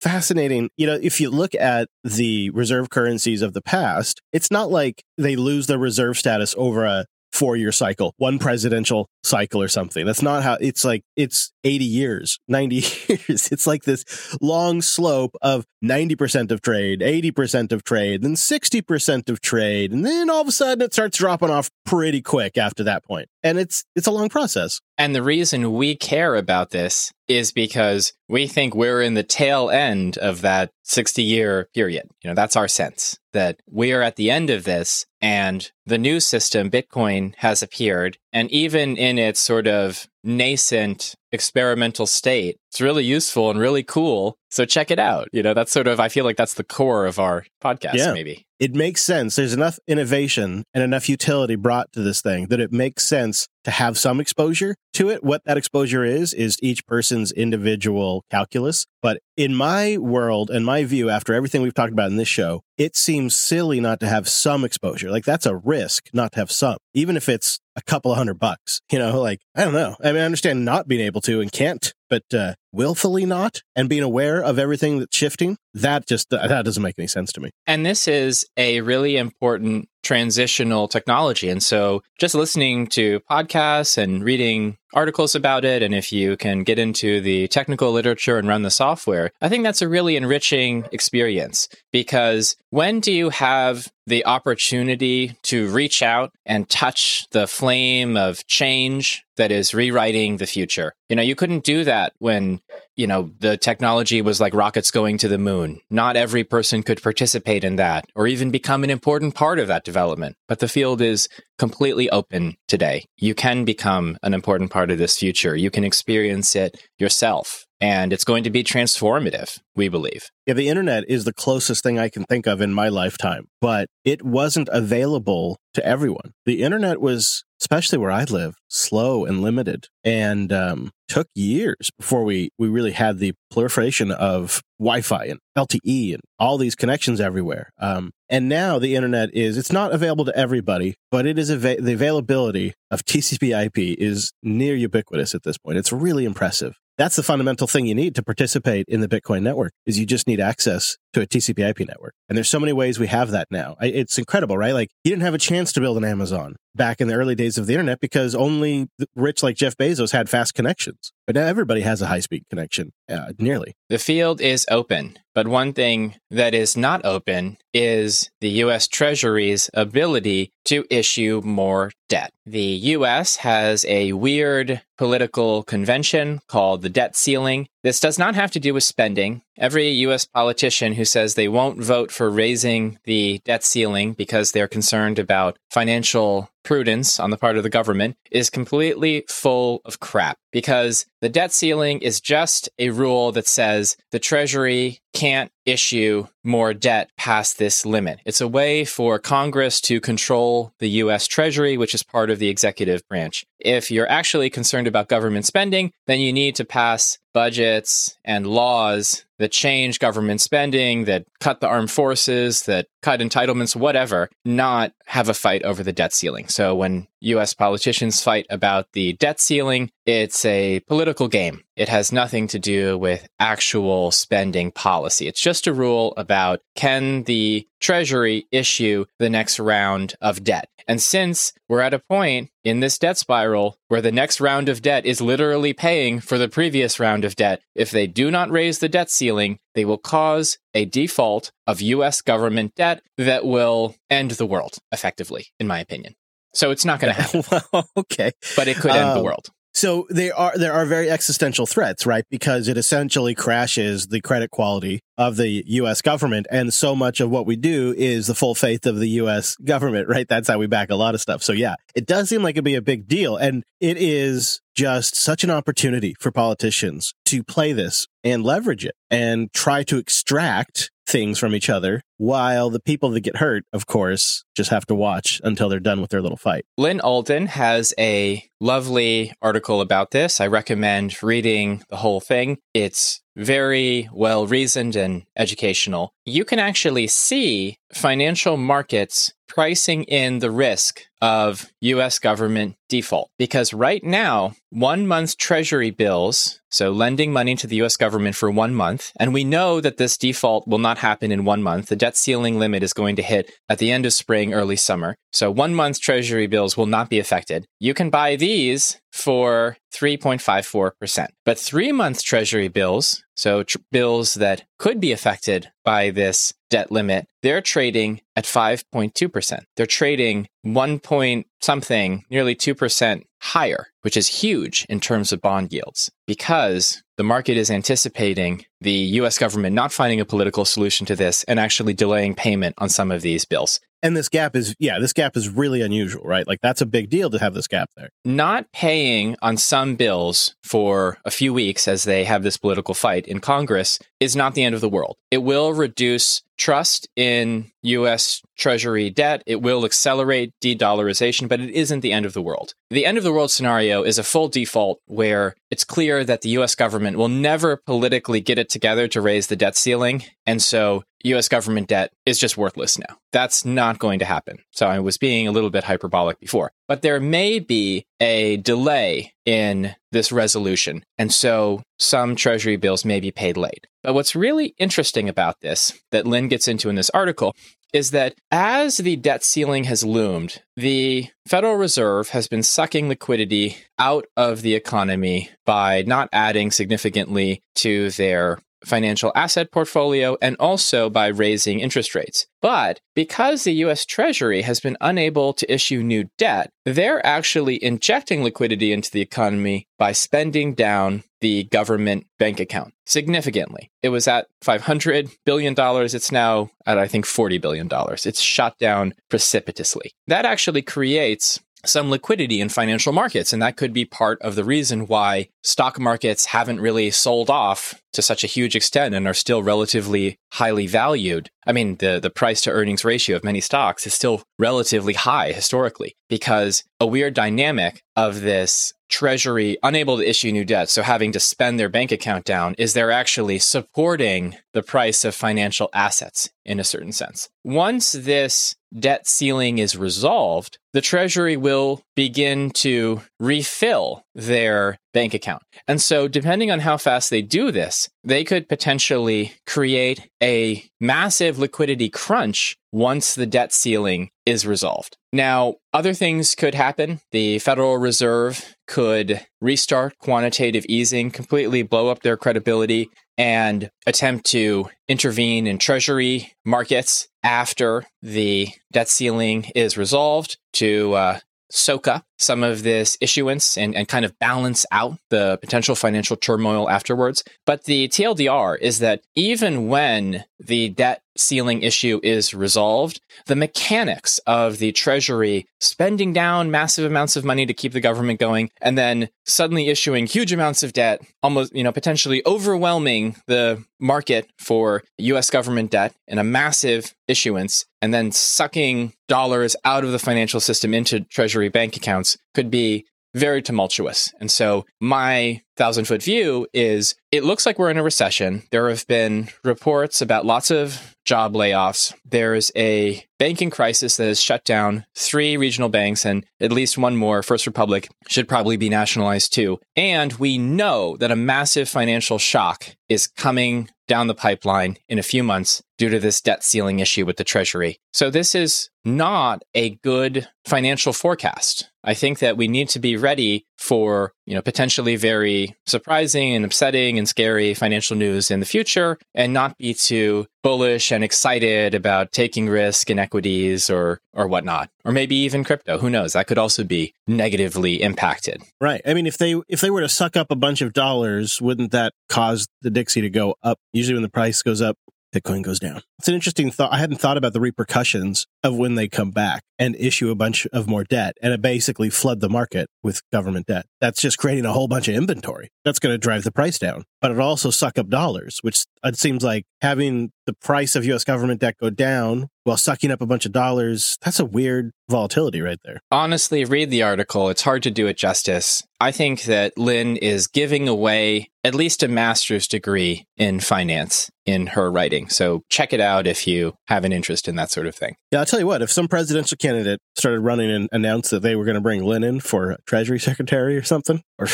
Fascinating. You know, if you look at the reserve currencies of the past, it's not like they lose their reserve status over a four year cycle, one presidential cycle or something. That's not how it's like, it's 80 years, 90 [LAUGHS] years. It's like this long slope of 90% of trade, 80% of trade, then 60% of trade. And then all of a sudden it starts dropping off pretty quick after that point. And it's, it's a long process. And the reason we care about this is because we think we're in the tail end of that 60 year period. You know, that's our sense that we are at the end of this and the new system, Bitcoin, has appeared. And even in its sort of nascent experimental state, it's really useful and really cool. So check it out. You know, that's sort of, I feel like that's the core of our podcast, Yeah. maybe. It makes sense. There's enough innovation and enough utility brought to this thing that it makes sense to have some exposure to it. What that exposure is, is each person's individual calculus. But in my world and my view, after everything we've talked about in this show, it seems silly not to have some exposure. Like that's a risk not to have some, even if it's a couple of hundred bucks. You know, like I don't know. I mean, I understand not being able to and can't, but uh, willfully not and being aware of everything that's shifting. That just that doesn't make any sense to me. And this is a really important transitional technology. And so just listening to podcasts and reading articles about it, and if you can get into the technical literature and run the software, I think that's a really enriching experience because when do you have the opportunity to reach out and touch the flame of change that is rewriting the future? You know, you couldn't do that when you know, the technology was like rockets going to the moon. Not every person could participate in that or even become an important part of that development. But the field is completely open today. You can become an important part of this future. You can experience it yourself. And it's going to be transformative, we believe. Yeah, the internet is the closest thing I can think of in my lifetime, but it wasn't available to everyone. The internet was, especially where I live, slow and limited, and um, took years before we we really had the proliferation of Wi-Fi and LTE and all these connections everywhere. Um, and now the internet is it's not available to everybody, but it is ava- the availability of TCP/IP is near ubiquitous at this point. It's really impressive that's the fundamental thing you need to participate in the Bitcoin network is you just need access to a TCP IP network. And there's so many ways we have that now. It's incredible, right? Like you didn't have a chance to build an Amazon back in the early days of the internet because only rich like Jeff Bezos had fast connections. But now everybody has a high speed connection, uh, nearly. The field is open. But one thing that is not open is the US Treasury's ability to issue more debt. The US has a weird political convention called the debt ceiling. This does not have to do with spending. Every US politician who says they won't vote for raising the debt ceiling because they're concerned about financial prudence on the part of the government is completely full of crap because the debt ceiling is just a rule that says the Treasury can't issue more debt past this limit. It's a way for Congress to control the US Treasury, which is part of the executive branch. If you're actually concerned about government spending, then you need to pass budgets and laws that change government spending, that cut the armed forces, that cut entitlements, whatever, not have a fight over the debt ceiling. So when US politicians fight about the debt ceiling, it's a political game. It has nothing to do with actual spending policy. It's just a rule about can the Treasury issue the next round of debt. And since we're at a point in this debt spiral where the next round of debt is literally paying for the previous round of debt, if they do not raise the debt ceiling, they will cause a default of US government debt that will end the world, effectively, in my opinion. So it's not going [LAUGHS] to happen. well, okay. But it could end um, the world. So they are there are very existential threats, right? Because it essentially crashes the credit quality of the US government and so much of what we do is the full faith of the US government, right? That's how we back a lot of stuff. So yeah, it does seem like it'd be a big deal and it is just such an opportunity for politicians to play this and leverage it and try to extract things from each other while the people that get hurt, of course, just have to watch until they're done with their little fight. Lyn Alden has a lovely article about this. I recommend reading the whole thing. It's very well reasoned and educational. You can actually see financial markets pricing in the risk of US government default. Because right now, one month treasury bills, so lending money to the US government for one month, and we know that this default will not happen in one month. The debt ceiling limit is going to hit at the end of spring, early summer. So one month treasury bills will not be affected. You can buy these for 3.54%. But three month treasury bills, so tr- bills that could be affected by this debt limit, they're trading at 5.2%. They're trading 1 point something, nearly 2% higher, which is huge in terms of bond yields because the market is anticipating the US government not finding a political solution to this and actually delaying payment on some of these bills. And this gap is, yeah, this gap is really unusual, right? Like that's a big deal to have this gap there. Not paying on some bills for a few weeks as they have this political fight in Congress is not the end of the world. It will reduce trust in US Treasury debt. It will accelerate de dollarization, but it isn't the end of the world. The end of the world scenario is a full default where it's clear that the US government will never politically get it together to raise the debt ceiling. And so US government debt is just worthless now. That's not going to happen. So I was being a little bit hyperbolic before. But there may be a delay in this resolution. And so some treasury bills may be paid late. But what's really interesting about this that Lyn gets into in this article is that as the debt ceiling has loomed, the Federal Reserve has been sucking liquidity out of the economy by not adding significantly to their financial asset portfolio and also by raising interest rates. But because the US Treasury has been unable to issue new debt, they're actually injecting liquidity into the economy by spending down the government bank account significantly. It was at $500 billion. It's now at, I think, $40 billion. It's shot down precipitously. That actually creates some liquidity in financial markets. And that could be part of the reason why stock markets haven't really sold off to such a huge extent and are still relatively highly valued. I mean, the, the price to earnings ratio of many stocks is still relatively high historically because a weird dynamic of this treasury unable to issue new debt, so having to spend their bank account down, is they're actually supporting the price of financial assets in a certain sense. Once this debt ceiling is resolved, the Treasury will begin to refill their bank account. And so, depending on how fast they do this, they could potentially create a massive liquidity crunch once the debt ceiling is resolved. Now, other things could happen. The Federal Reserve could restart quantitative easing, completely blow up their credibility, and attempt to intervene in treasury markets after the debt ceiling is resolved to uh, soak up some of this issuance and, and kind of balance out the potential financial turmoil afterwards. But the TLDR is that even when the debt ceiling issue is resolved, the mechanics of the Treasury spending down massive amounts of money to keep the government going and then suddenly issuing huge amounts of debt, almost, you know, potentially overwhelming the market for US government debt in a massive issuance and then sucking dollars out of the financial system into treasury bank accounts could be very tumultuous. And so my thousand foot view is it looks like we're in a recession. There have been reports about lots of job layoffs. There's a banking crisis that has shut down three regional banks and at least one more, First Republic, should probably be nationalized too. And we know that a massive financial shock is coming down the pipeline in a few months due to this debt ceiling issue with the Treasury. So this is not a good financial forecast. I think that we need to be ready for, you know, potentially very surprising and upsetting and scary financial news in the future and not be too bullish and excited about taking risk in equities or or whatnot. Or maybe even crypto. Who knows? That could also be negatively impacted. Right. I mean if they if they were to suck up a bunch of dollars, wouldn't that cause the DXY to go up? Usually when the price goes up, Bitcoin goes down. It's an interesting thought. I hadn't thought about the repercussions of when they come back and issue a bunch of more debt and it basically flood the market with government debt. That's just creating a whole bunch of inventory. That's going to drive the price down, but it also suck up dollars, which it seems like having the price of US government debt go down while sucking up a bunch of dollars, that's a weird volatility right there. Honestly, read the article. It's hard to do it justice. I think that Lyn is giving away at least a master's degree in finance in her writing. So check it out if you have an interest in that sort of thing. Yeah, tell you what, if some presidential candidate started running and announced that they were going to bring Lyn in for Treasury Secretary or something, [LAUGHS] or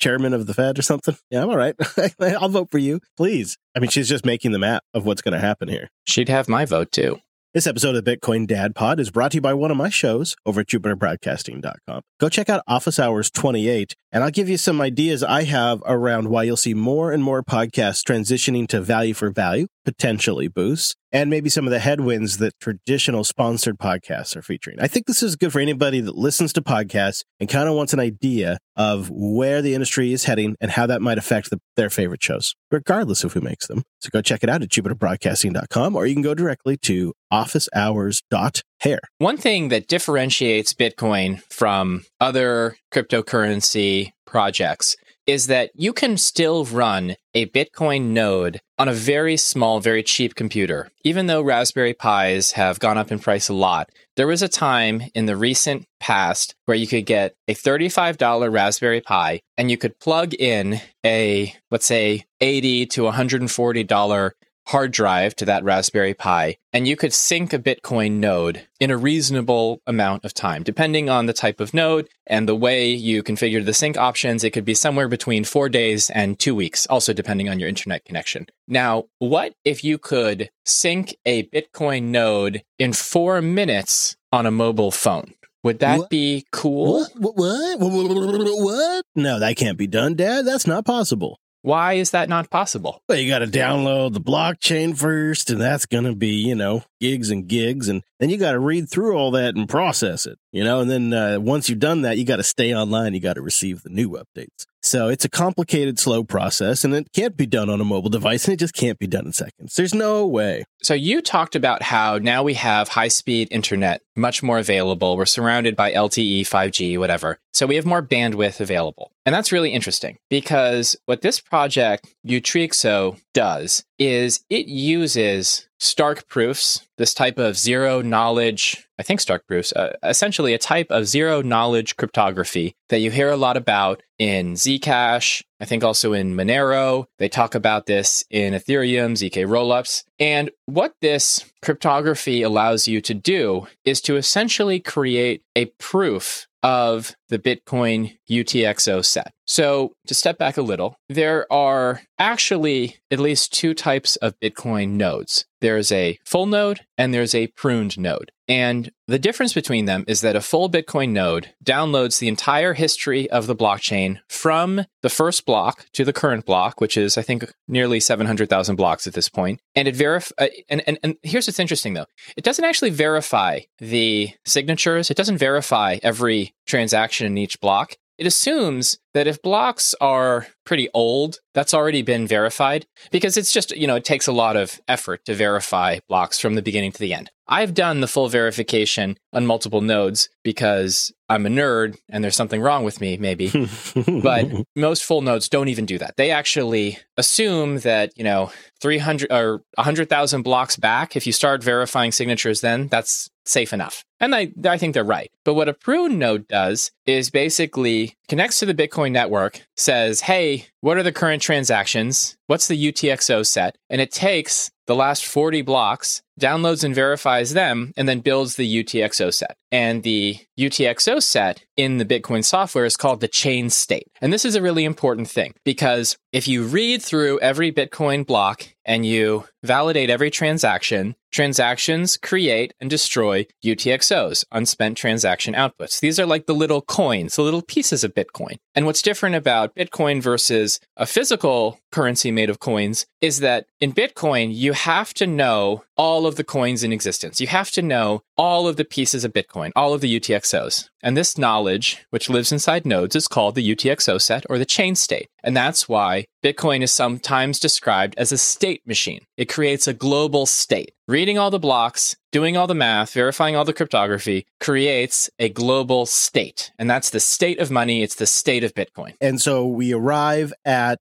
chairman of the Fed or something, yeah, I'm all right. [LAUGHS] I'll vote for you, please. I mean, she's just making the map of what's going to happen here. She'd have my vote too. This episode of Bitcoin Dad Pod is brought to you by one of my shows over at jupiterbroadcasting.com. Go check out Office Hours 28, and I'll give you some ideas I have around why you'll see more and more podcasts transitioning to value for value, potentially boosts, and maybe some of the headwinds that traditional sponsored podcasts are featuring. I think this is good for anybody that listens to podcasts and kind of wants an idea of where the industry is heading and how that might affect the, their favorite shows, regardless of who makes them. So go check it out at jupiterbroadcasting.com, or you can go directly to officehours.hair. One thing that differentiates Bitcoin from other cryptocurrency projects is that you can still run a Bitcoin node on a very small, very cheap computer. Even though Raspberry Pis have gone up in price a lot, there was a time in the recent past where you could get a $35 Raspberry Pi and you could plug in a, let's say, 80 to $140 hard drive to that Raspberry Pi, and you could sync a Bitcoin node in a reasonable amount of time. Depending on the type of node and the way you configure the sync options, it could be somewhere between four days and two weeks, also depending on your internet connection. Now, what if you could sync a Bitcoin node in four minutes on a mobile phone? Would that What? be cool? What? What? What? What? What? No, that can't be done, Dad. That's not possible. Why is that not possible? Well, you got to download the blockchain first, and that's going to be, you know, gigs and gigs. And then you got to read through all that and process it. You know, and then uh, once you've done that, you got to stay online. You got to receive the new updates. So it's a complicated, slow process, and it can't be done on a mobile device, and it just can't be done in seconds. There's no way. So you talked about how now we have high speed internet, much more available. We're surrounded by LTE, 5G, whatever. So we have more bandwidth available. And that's really interesting because what this project, Utreexo, does is it uses Stark proofs, this type of zero knowledge, I think Stark proofs, uh, essentially a type of zero knowledge cryptography that you hear a lot about in Zcash. I think also in Monero. They talk about this in Ethereum, ZK rollups. And what this cryptography allows you to do is to essentially create a proof of the Bitcoin UTXO set. So, to step back a little, there are actually at least two types of Bitcoin nodes. There's a full node and there's a pruned node. And the difference between them is that a full Bitcoin node downloads the entire history of the blockchain from the first block to the current block, which is, I think, nearly 700,000 blocks at this point. And it verif- uh, and, and, and here's what's interesting though it doesn't actually verify the signatures, it doesn't verify every transaction in each block. It assumes that if blocks are pretty old, that's already been verified because it's just, you know, it takes a lot of effort to verify blocks from the beginning to the end. I've done the full verification on multiple nodes because I'm a nerd and there's something wrong with me, maybe. [LAUGHS] but most full nodes don't even do that. They actually assume that, you know, 300 or 100,000 blocks back, if you start verifying signatures, then that's safe enough. And I, I think they're right. But what a prune node does is basically connects to the Bitcoin network, says, hey, what are the current transactions? What's the UTXO set? And it takes the last 40 blocks, downloads and verifies them, and then builds the UTXO set. And the UTXO set in the Bitcoin software is called the chain state. And this is a really important thing because if you read through every Bitcoin block and you validate every transaction, transactions create and destroy UTXOs, unspent transaction outputs. These are like the little coins, the little pieces of Bitcoin. And what's different about Bitcoin versus a physical currency made of coins is that in Bitcoin, you have to know all of the coins in existence. You have to know all of the pieces of Bitcoin, all of the UTXOs. And this knowledge, which lives inside nodes, is called the UTXO set or the chain state. And that's why Bitcoin is sometimes described as a state machine. It creates a global state. Reading all the blocks, doing all the math, verifying all the cryptography creates a global state. And that's the state of money. It's the state of Bitcoin. And so we arrive at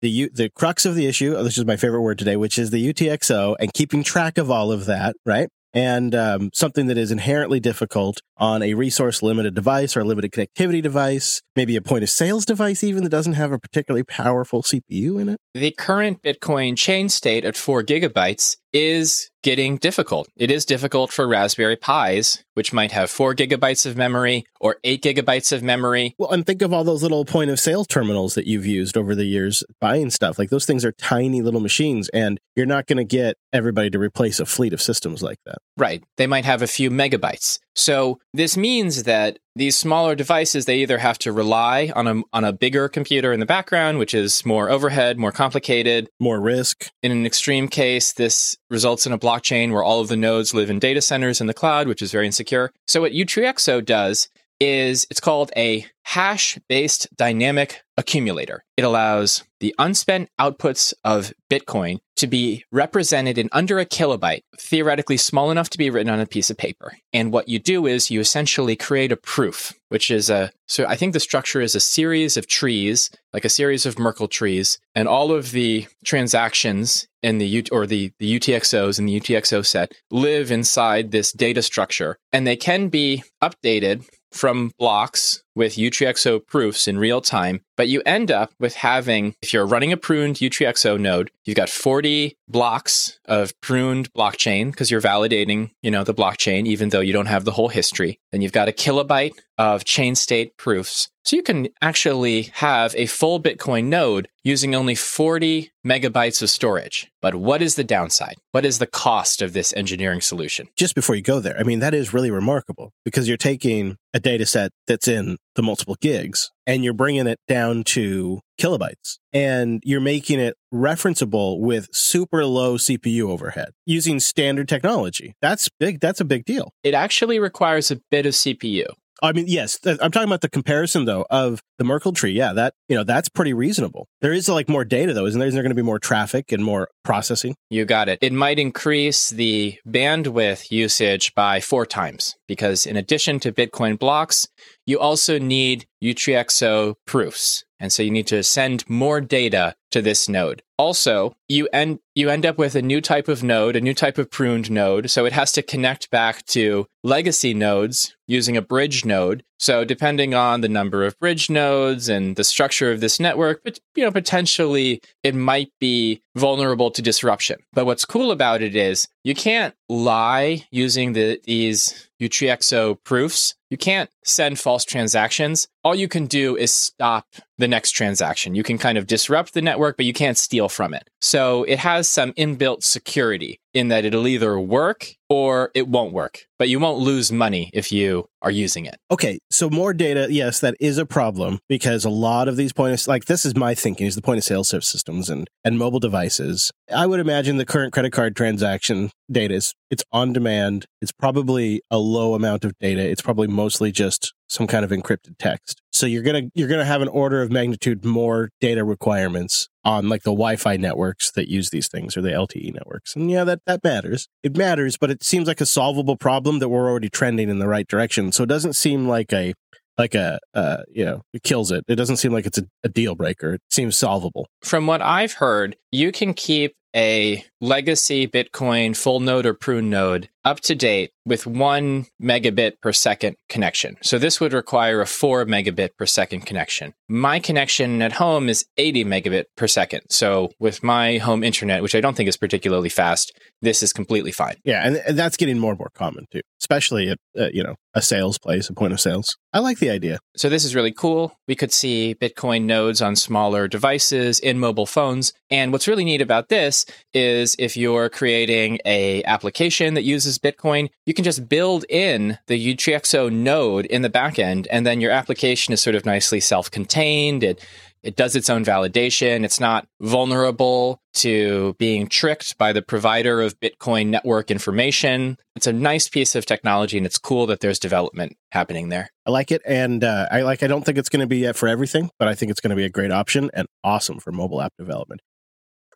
the the crux of the issue. This is my favorite word today, which is the UTXO and keeping track of all of that, right? and um, something that is inherently difficult on a resource limited device or a limited connectivity device, maybe a point of sales device even that doesn't have a particularly powerful CPU in it. The current Bitcoin chain state at four gigabytes is getting difficult. It is difficult for Raspberry Pis, which might have four gigabytes of memory or eight gigabytes of memory. Well, and think of all those little point of sale terminals that you've used over the years buying stuff. Like those things are tiny little machines, and you're not going to get everybody to replace a fleet of systems like that. Right. They might have a few megabytes. So this means that these smaller devices they either have to rely on a on a bigger computer in the background which is more overhead more complicated. More risk. In an extreme case this results in a blockchain where all of the nodes live in data centers in the cloud which is very insecure. So what utreexo does is it's called a hash based dynamic accumulator. It allows the unspent outputs of Bitcoin to be represented in under a kilobyte, theoretically small enough to be written on a piece of paper. And what you do is you essentially create a proof, which is a so I think the structure is a series of trees, like a series of Merkle trees, and all of the transactions in the U, or the, the UTXOs in the UTXO set live inside this data structure, and they can be updated from blocks with UTXO proofs in real time, but you end up with having, if you're running a pruned UTXO node, you've got 40 blocks of pruned blockchain because you're validating, you know, the blockchain, even though you don't have the whole history. Then you've got a kilobyte of chain state proofs. So you can actually have a full Bitcoin node using only 40 megabytes of storage. But what is the downside? What is the cost of this engineering solution? Just before you go there, I mean, that is really remarkable because you're taking a data set that's in the multiple gigs and you're bringing it down to kilobytes and you're making it referenceable with super low CPU overhead using standard technology. That's big. That's a big deal. It actually requires a bit of CPU. I mean, yes, I'm talking about the comparison though of the Merkle tree. Yeah, that you know that's pretty reasonable. There is like more data though, isn't there? Isn't there going to be more traffic and more processing? You got it. It might increase the bandwidth usage by four times because in addition to Bitcoin blocks, you also need UTXO proofs. And so you need to send more data to this node. Also, you end you end up with a new type of node, a new type of pruned node, so it has to connect back to legacy nodes using a bridge node. So depending on the number of bridge nodes and the structure of this network, but you know potentially it might be vulnerable to disruption. But what's cool about it is you can't lie using the, these UTXO proofs. You can't send false transactions. All you can do is stop the next transaction. You can kind of disrupt the network, but you can't steal from it. So it has some inbuilt security in that it'll either work or it won't work, but you won't lose money if you are using it. Okay, so more data, yes, that is a problem because a lot of these point of like this is my thinking is the point of sale systems and and mobile devices. I would imagine the current credit card transaction data is it's on demand. It's probably a low amount of data. It's probably mostly just some kind of encrypted text. So you're going to you're to have an order of magnitude more data requirements on like the Wi-Fi networks that use these things or the LTE networks. And yeah, that that matters. It matters, but it seems like a solvable problem that we're already trending in the right direction. So it doesn't seem like a like a uh, you know it kills it. It doesn't seem like it's a, a deal breaker. It seems solvable. From what I've heard, you can keep a legacy Bitcoin full node or prune node up to date with one megabit per second connection. So this would require a four megabit per second connection. My connection at home is 80 megabit per second. So with my home internet, which I don't think is particularly fast, this is completely fine. Yeah, and, and that's getting more and more common too, especially at uh, you know a sales place, a point of sales. I like the idea. So this is really cool. We could see Bitcoin nodes on smaller devices in mobile phones. And what's really neat about this is if you're creating a application that uses Bitcoin, you can just build in the UTXO node in the backend, and then your application is sort of nicely self-contained. It it does its own validation. It's not vulnerable to being tricked by the provider of Bitcoin network information. It's a nice piece of technology, and it's cool that there's development happening there. I like it, and uh, I like. I don't think it's going to be for everything, but I think it's going to be a great option and awesome for mobile app development.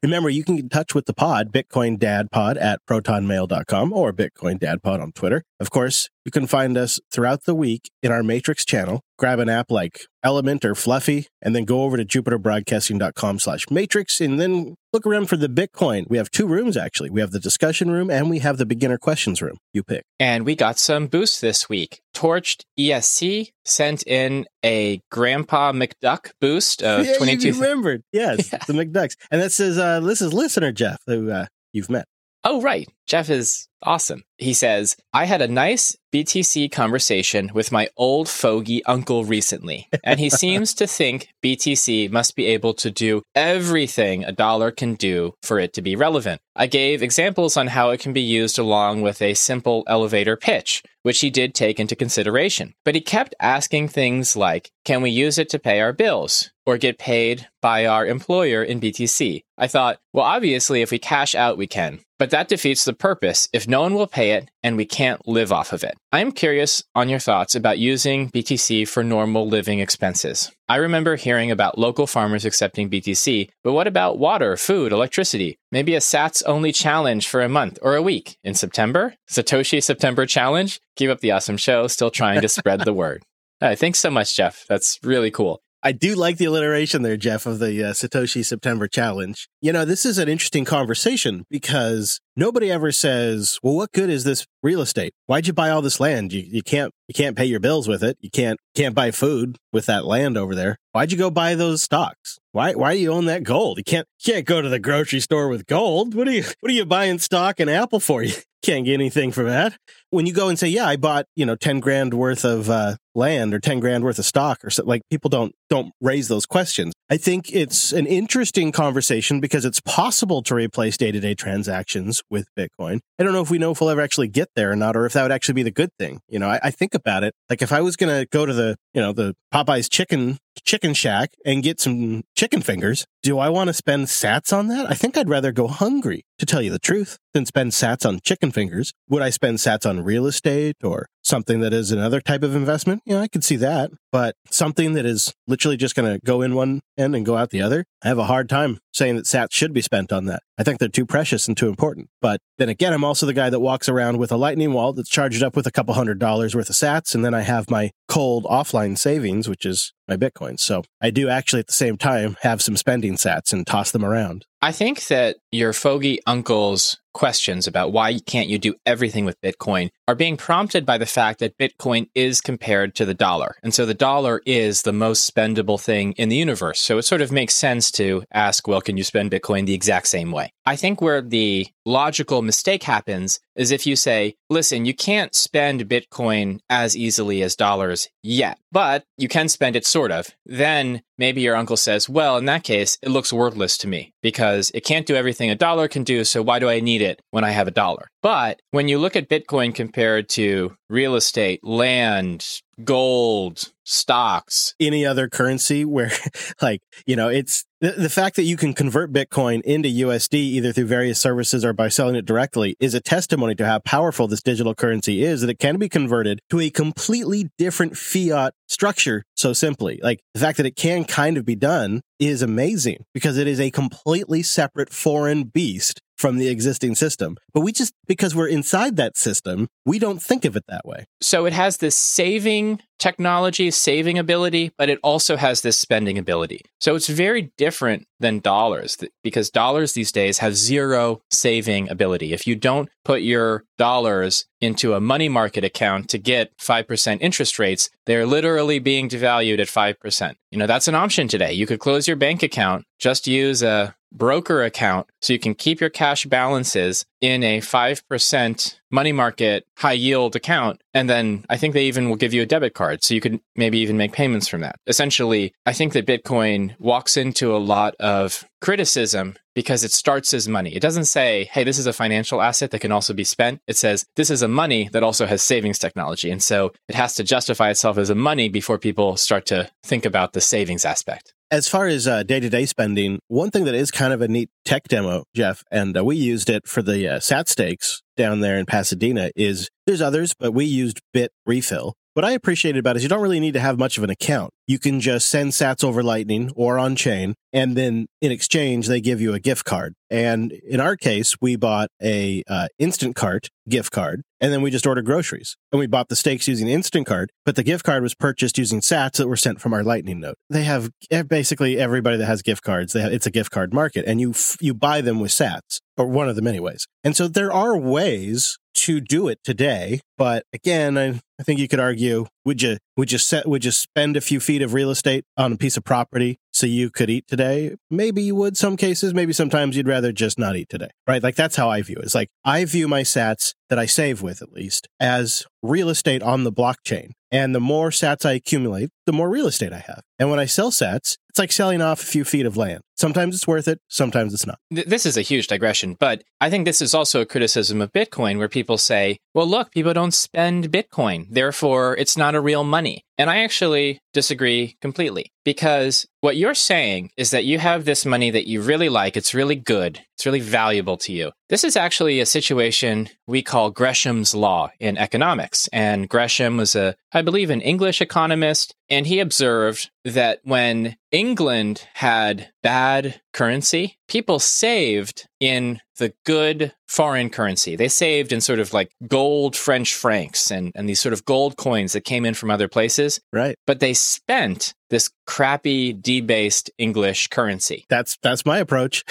Remember, you can get in touch with the pod, Bitcoin Dad Pod at protonmail.com or Bitcoin Dad Pod on Twitter. Of course, you can find us throughout the week in our Matrix channel. Grab an app like Element or Fluffy, and then go over to jupiterbroadcasting.com slash matrix, and then look around for the Bitcoin. We have two rooms, actually. We have the discussion room, and we have the beginner questions room. You pick. And we got some boosts this week. Torched ESC sent in a Grandpa McDuck boost of [LAUGHS] yeah, 22. You remembered. Yes, [LAUGHS] yeah. the McDucks. And this is, uh, this is listener Jeff, who uh, you've met. Oh, right. Jeff is awesome. He says, I had a nice BTC conversation with my old fogey uncle recently, and he seems to think BTC must be able to do everything a dollar can do for it to be relevant. I gave examples on how it can be used along with a simple elevator pitch, which he did take into consideration. But he kept asking things like, Can we use it to pay our bills? Or get paid by our employer in BTC? I thought, well, obviously, if we cash out, we can. But that defeats the purpose if no one will pay it and we can't live off of it. I am curious on your thoughts about using BTC for normal living expenses. I remember hearing about local farmers accepting BTC, but what about water, food, electricity? Maybe a SATS only challenge for a month or a week in September? Satoshi September challenge? Keep up the awesome show, still trying to spread the [LAUGHS] word. Right, thanks so much, Jeff. That's really cool. I do like the alliteration there, Jeff, of the uh, Satoshi September challenge. You know, this is an interesting conversation because nobody ever says, "Well, what good is this real estate? Why'd you buy all this land? You you can't you can't pay your bills with it. You can't can't buy food with that land over there. Why'd you go buy those stocks? Why why do you own that gold? You can't can't go to the grocery store with gold. What are you what are you buying stock in Apple for? [LAUGHS] You can't get anything from that. When you go and say, "Yeah, I bought you know ten grand worth of uh, land or ten grand worth of stock," or something, like people don't don't raise those questions. I think it's an interesting conversation because it's possible to replace day to day transactions with Bitcoin. I don't know if we know if we'll ever actually get there or not, or if that would actually be the good thing. You know, I, I think about it like if I was going to go to the, you know, the Popeye's chicken chicken shack and get some chicken fingers, do I want to spend sats on that? I think I'd rather go hungry, to tell you the truth, than spend sats on chicken fingers. Would I spend sats on real estate or something that is another type of investment? Yeah, I could see that. But something that is literally just going to go in one end and go out the other, I have a hard time saying that sats should be spent on that. I think they're too precious and too important. But then again, I'm also the guy that walks around with a lightning wallet that's charged up with a couple hundred dollars worth of sats. And then I have my cold offline savings, which is my Bitcoin. So I do actually at the same time have some spending sats and toss them around. I think that your fogey uncle's questions about why can't you do everything with Bitcoin are being prompted by the fact that Bitcoin is compared to the dollar. And so the dollar is the most spendable thing in the universe. So it sort of makes sense to ask, well, can you spend Bitcoin the exact same way? I think where the logical mistake happens is if you say, listen, you can't spend Bitcoin as easily as dollars yet, but you can spend it sort of. Then maybe your uncle says, well, in that case, it looks worthless to me because it can't do everything a dollar can do. So why do I need it when I have a dollar? But when you look at Bitcoin compared to real estate, land, gold, stocks, any other currency where [LAUGHS] like, you know, it's the, the fact that you can convert Bitcoin into USD either through various services or by selling it directly is a testimony to how powerful this digital currency is that it can be converted to a completely different fiat structure so simply. Like the fact that it can kind of be done is amazing because it is a completely separate foreign beast from the existing system. But we just, because we're inside that system, we don't think of it that way. So it has this saving technology, saving ability, but it also has this spending ability. So it's very different than dollars because dollars these days have zero saving ability. If you don't put your dollars into a money market account to get 5% interest rates, they're literally being devalued at 5%. You know, that's an option today. You could close your bank account, just use a broker account so you can keep your cash balances in a 5% money market high yield account. And then I think they even will give you a debit card. So you could maybe even make payments from that. Essentially, I think that Bitcoin walks into a lot of criticism because it starts as money. It doesn't say, hey, this is a financial asset that can also be spent. It says, this is a money that also has savings technology. And so it has to justify itself as a money before people start to think about the savings aspect. As far as day to day spending, one thing that is kind of a neat tech demo, Jeff, and uh, we used it for the uh, SAT stakes down there in Pasadena, is there's others, but we used Bit Refill. What I appreciated about it is you don't really need to have much of an account. You can just send sats over Lightning or on chain, and then in exchange, they give you a gift card. And in our case, we bought a uh, Instacart gift card, and then we just ordered groceries. And we bought the steaks using Instacart, but the gift card was purchased using sats that were sent from our Lightning node. They have basically everybody that has gift cards. Have, it's a gift card market, and you you buy them with sats, or one of them, anyways. And so there are ways to do it today. But again, I, I think you could argue would you would you set would you spend a few feet of real estate on a piece of property so you could eat today? Maybe you would some cases, maybe sometimes you'd rather just not eat today. Right? Like that's how I view it. It's like I view my sats that I save with at least as real estate on the blockchain. And the more sats I accumulate, the more real estate I have. And when I sell sats, it's like selling off a few feet of land. Sometimes it's worth it, sometimes it's not. This is a huge digression, but I think this is also a criticism of Bitcoin where people say, well, look, people don't spend Bitcoin, therefore it's not a real money. And I actually disagree completely because what you're saying is that you have this money that you really like, it's really good, it's really valuable to you. This is actually a situation we call Gresham's law in economics. And Gresham was a, I believe, an English economist, and he observed that when England had bad currency, people saved in the good foreign currency. They saved in sort of like gold French francs and, and these sort of gold coins that came in from other places. Right. But they spent this crappy debased English currency. That's that's my approach.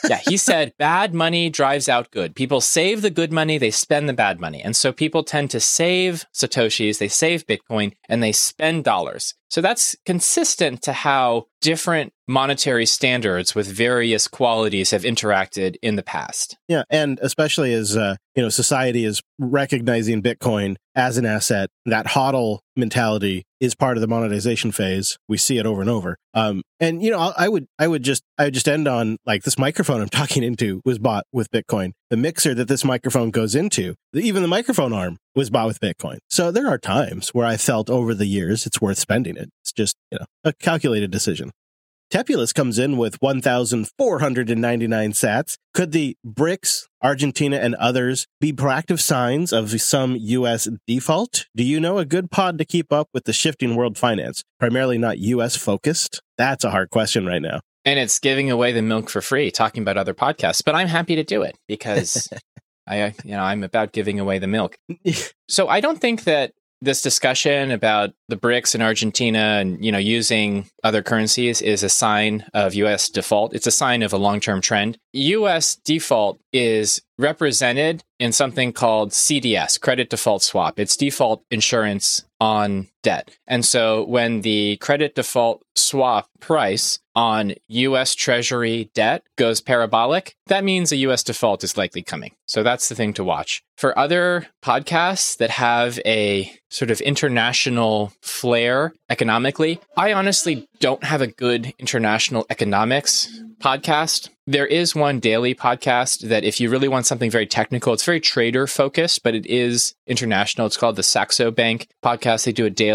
[LAUGHS] yeah, he said bad money drives out good. People save the good money, they spend the bad money. And so people tend to save satoshis, they save bitcoin and they spend dollars. So that's consistent to how different monetary standards with various qualities have interacted in the past. Yeah, and especially as uh, you know, society is recognizing Bitcoin as an asset. That hodl mentality is part of the monetization phase. We see it over and over. Um, and you know, I would, I would just, I would just end on like this microphone I'm [LAUGHS] talking into was bought with Bitcoin. The mixer that this microphone goes into, even the microphone arm was bought with Bitcoin. So there are times where I felt over the years it's worth spending it. It's just, you know, a calculated decision. Tepulus comes in with 1,499 sats. Could the BRICS, Argentina, and others be proactive signs of some U.S. default? Do you know a good pod to keep up with the shifting world finance, primarily not U.S. focused? That's a hard question right now. And it's giving away the milk for free, talking about other podcasts, but I'm happy to do it because [LAUGHS] I, you know, I'm about giving away the milk. [LAUGHS] so I don't think that this discussion about the BRICS and Argentina and you know using other currencies is a sign of US default. It's a sign of a long-term trend. US default is represented in something called CDS, credit default swap. It's default insurance on debt. And so when the credit default swap price on US Treasury debt goes parabolic, that means a US default is likely coming. So that's the thing to watch. For other podcasts that have a sort of international flair economically, I honestly don't have a good international economics podcast. There is one daily podcast that, if you really want something very technical, it's very trader focused, but it is international. It's called the Saxo Bank podcast. They do a daily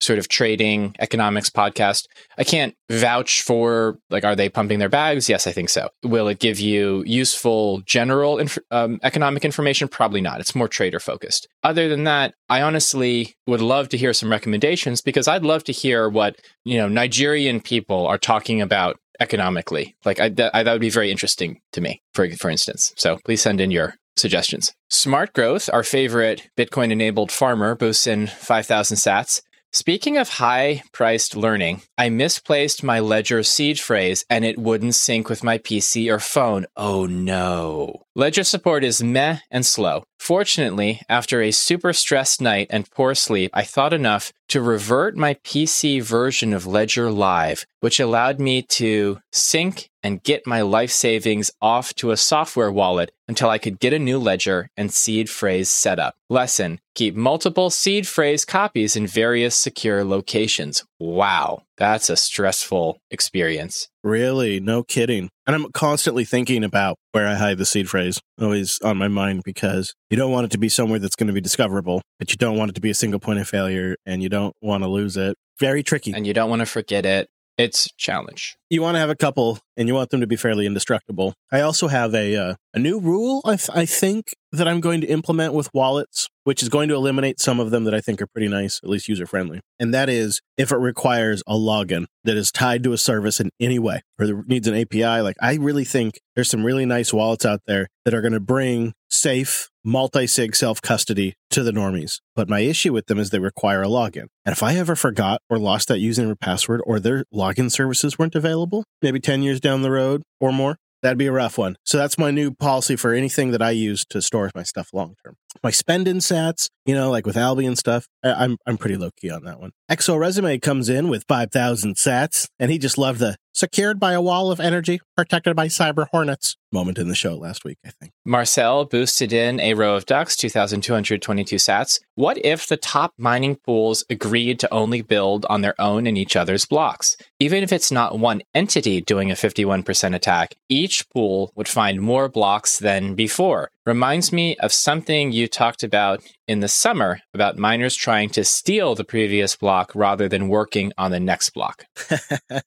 sort of trading economics podcast. I can't vouch for like, are they pumping their bags? Yes, I think so. Will it give you useful general inf- um, economic information? Probably not. It's more trader focused. Other than that, I honestly would love to hear some recommendations because I'd love to hear what you know Nigerian people are talking about economically. Like I, that, I, that would be very interesting to me, for for instance. So please send in your suggestions. Smart Growth, our favorite Bitcoin enabled farmer, boosts in 5,000 sats. Speaking of high priced learning, I misplaced my Ledger seed phrase and it wouldn't sync with my PC or phone. Oh no. Ledger support is meh and slow. Fortunately, after a super stressed night and poor sleep, I thought enough to revert my PC version of Ledger Live, which allowed me to sync and get my life savings off to a software wallet until I could get a new ledger and seed phrase set up. Lesson Keep multiple seed phrase copies in various secure locations. Wow, that's a stressful experience. Really? No kidding. And I'm constantly thinking about where I hide the seed phrase, always on my mind because you don't want it to be somewhere that's going to be discoverable, but you don't want it to be a single point of failure and you don't want to lose it. Very tricky. And you don't want to forget it. It's challenge. You want to have a couple and you want them to be fairly indestructible. I also have a uh, a new rule I, th- I think that I'm going to implement with wallets, which is going to eliminate some of them that I think are pretty nice, at least user friendly. And that is if it requires a login that is tied to a service in any way or needs an API. Like I really think there's some really nice wallets out there that are going to bring safe multi-sig self-custody to the normies. But my issue with them is they require a login. And if I ever forgot or lost that username or password or their login services weren't available, maybe 10 years down the road or more, That'd be a rough one. So that's my new policy for anything that I use to store my stuff long term. My spend in sats, you know, like with Albion stuff, I- am I'm pretty low key on that one. Exo Resume comes in with 5,000 sats, and he just loved the secured by a wall of energy, protected by cyber hornets moment in the show last week, I think. Marcel boosted in a row of ducks, 2,222 sats. What if the top mining pools agreed to only build on their own and each other's blocks? Even if it's not one entity doing a 51% attack, each pool would find more blocks than before. Reminds me of something you talked about in the summer about miners trying to steal the previous block rather than working on the next block. [LAUGHS]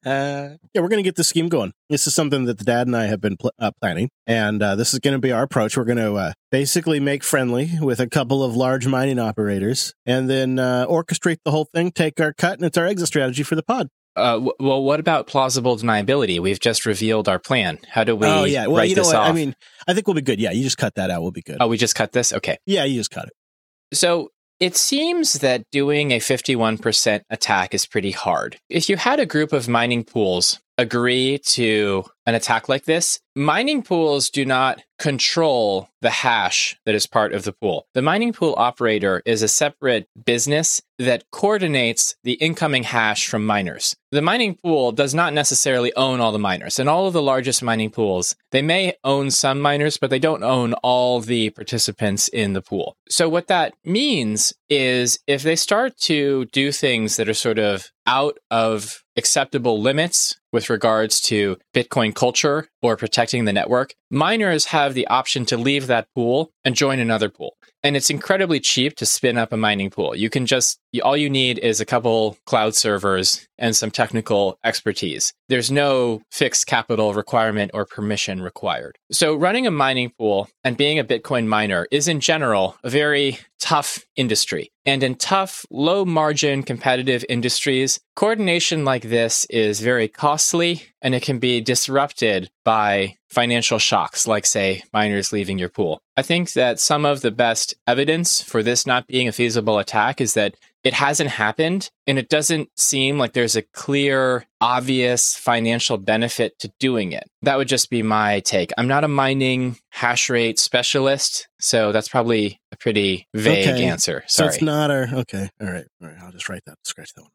yeah, we're going to get the scheme going. This is something that the dad and I have been pl- uh, planning, and uh, this is going to be our approach. We're going to uh, basically make friendly with a couple of large mining operators and then uh, orchestrate the whole thing, take our cut, and it's our exit strategy for the pod. Uh, w- well, what about plausible deniability? We've just revealed our plan. How do we? Oh yeah, well you know what? Off? I mean, I think we'll be good. Yeah, you just cut that out. We'll be good. Oh, we just cut this. Okay. Yeah, you just cut it. So it seems that doing a 51% attack is pretty hard. If you had a group of mining pools agree to an attack like this, mining pools do not control the hash that is part of the pool. The mining pool operator is a separate business that coordinates the incoming hash from miners. The mining pool does not necessarily own all the miners. And all of the largest mining pools, they may own some miners, but they don't own all the participants in the pool. So what that means is if they start to do things that are sort of out of acceptable limits with regards to Bitcoin culture or protecting the network, miners have the option to leave that pool and join another pool. And it's incredibly cheap to spin up a mining pool. You can just, all you need is a couple cloud servers and some technical expertise. There's no fixed capital requirement or permission required. So running a mining pool and being a Bitcoin miner is in general a very tough industry. And in tough, low margin competitive industries, coordination like this is very costly and it can be disrupted by financial shocks, like, say, miners leaving your pool. I think that some of the best evidence for this not being a feasible attack is that it hasn't happened and it doesn't seem like there's a clear obvious financial benefit to doing it that would just be my take i'm not a mining hash rate specialist so that's probably a pretty vague Okay. answer sorry So it's not our okay. All right, all right. I'll just write that. Scratch that one.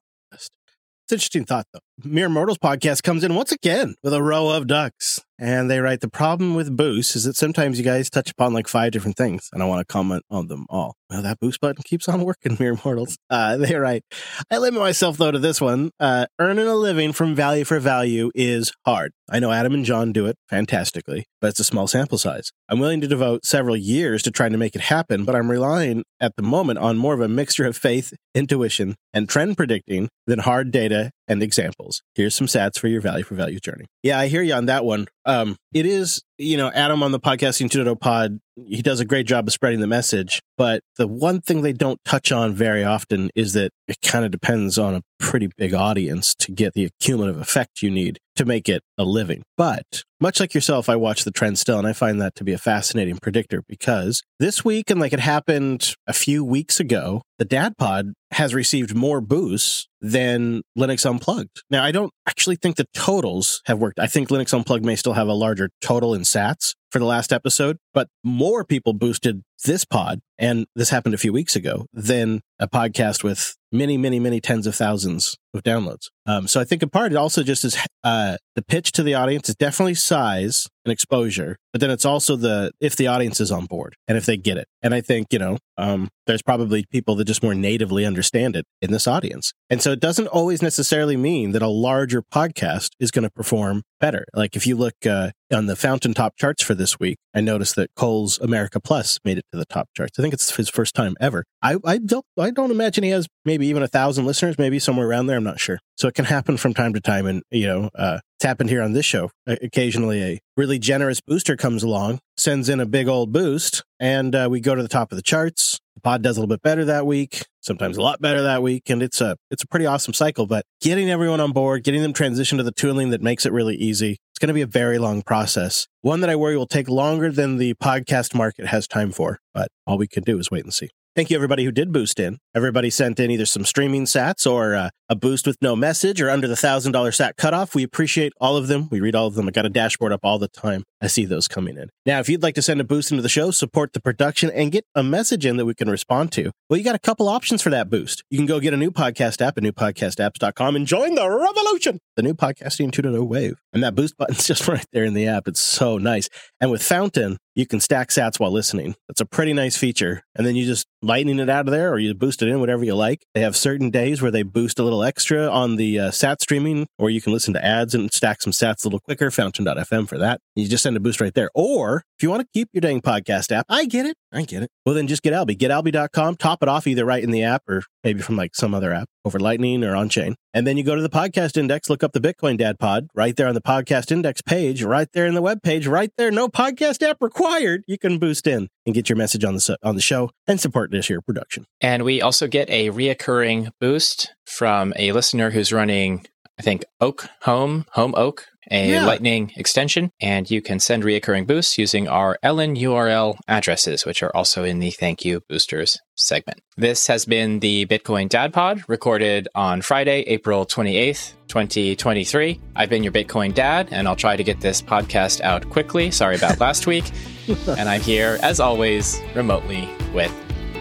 It's interesting thought, though. Mere Mortals podcast comes in once again with a row of ducks, and they write the problem with Boost is that sometimes you guys touch upon like five different things, and I want to comment on them all. Well, that Boost button keeps on working, [LAUGHS] Mere Mortals. Uh, they write, I limit myself though to this one. Uh, earning a living from value for value is hard. I know Adam and John do it fantastically, but it's a small sample size. I'm willing to devote several years to trying to make it happen, but I'm relying at the moment on more of a mixture of faith, intuition, and trend predicting than hard data and examples. Here's some stats for your value for value journey. Yeah, I hear you on that one. Um, it is, you know, Adam on the podcasting 2.0 pod, he does a great job of spreading the message. But the one thing they don't touch on very often is that it kind of depends on a pretty big audience to get the cumulative effect you need to make it a living. But much like yourself, I watch the trend still, and I find that to be a fascinating predictor because this week, and like it happened a few weeks ago, the Dad Pod has received more boosts than Linux Unplugged. Now, I don't actually think the totals have worked. I think Linux Unplugged may still have a larger total in sats for the last episode, but more people boosted this pod, and this happened a few weeks ago, than a podcast with many, many, many tens of thousands of downloads. Um, so I think a part it also just is uh, the pitch to the audience is definitely size and exposure, but then it's also the if the audience is on board and if they get it. And I think you know um, there's probably people that just more natively understand it in this audience, and so it doesn't always necessarily mean that a larger podcast is going to perform better. Like if you look uh, on the Fountain top charts for this week, I noticed that Cole's America Plus made it to the top charts. I think it's his first time ever. I, I don't I don't imagine he has maybe even a thousand listeners, maybe somewhere around there. I'm not sure. So it can happen from time to time, and you know, uh, it's happened here on this show. Occasionally, a really generous booster comes along, sends in a big old boost, and uh, we go to the top of the charts. The pod does a little bit better that week, sometimes a lot better that week, and it's a it's a pretty awesome cycle. But getting everyone on board, getting them transitioned to the tooling that makes it really easy, it's going to be a very long process. One that I worry will take longer than the podcast market has time for. But all we can do is wait and see. Thank you, everybody who did boost in. Everybody sent in either some streaming sats or uh, a boost with no message or under the thousand dollar sat cutoff. We appreciate all of them. We read all of them. I got a dashboard up all the time. I see those coming in. Now, if you'd like to send a boost into the show, support the production, and get a message in that we can respond to, well, you got a couple options for that boost. You can go get a new podcast app at newpodcastapps.com and join the revolution, the new podcasting 2.0 wave. And that boost button's [LAUGHS] just right there in the app. It's so nice. And with Fountain, you can stack sats while listening. That's a pretty nice feature. And then you just lightning it out of there or you boost it in, whatever you like. They have certain days where they boost a little extra on the uh, sat streaming, or you can listen to ads and stack some sats a little quicker. Fountain.fm for that. You just send a boost right there. Or if you want to keep your dang podcast app, I get it. I get it. Well, then just get Alby. GetAlby.com, top it off either right in the app or maybe from like some other app over Lightning or on chain. And then you go to the podcast index, look up the Bitcoin Dad Pod right there on the podcast index page, right there in the web page, right there. No podcast app required. You can boost in and get your message on the on the show and support this year production. And we also get a reoccurring boost from a listener who's running I think Oak Home, Home Oak, a Yeah. Lightning extension, and you can send reoccurring boosts using our LN URL addresses, which are also in the Thank You Boosters segment. This has been the Bitcoin Dad Pod, recorded on Friday, April 28th, 2023. I've been your Bitcoin Dad, and I'll try to get this podcast out quickly. Sorry about last week. [LAUGHS] and I'm here, as always, remotely with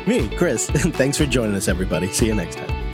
Me, Chris. [LAUGHS] Thanks for joining us, everybody. See you next time.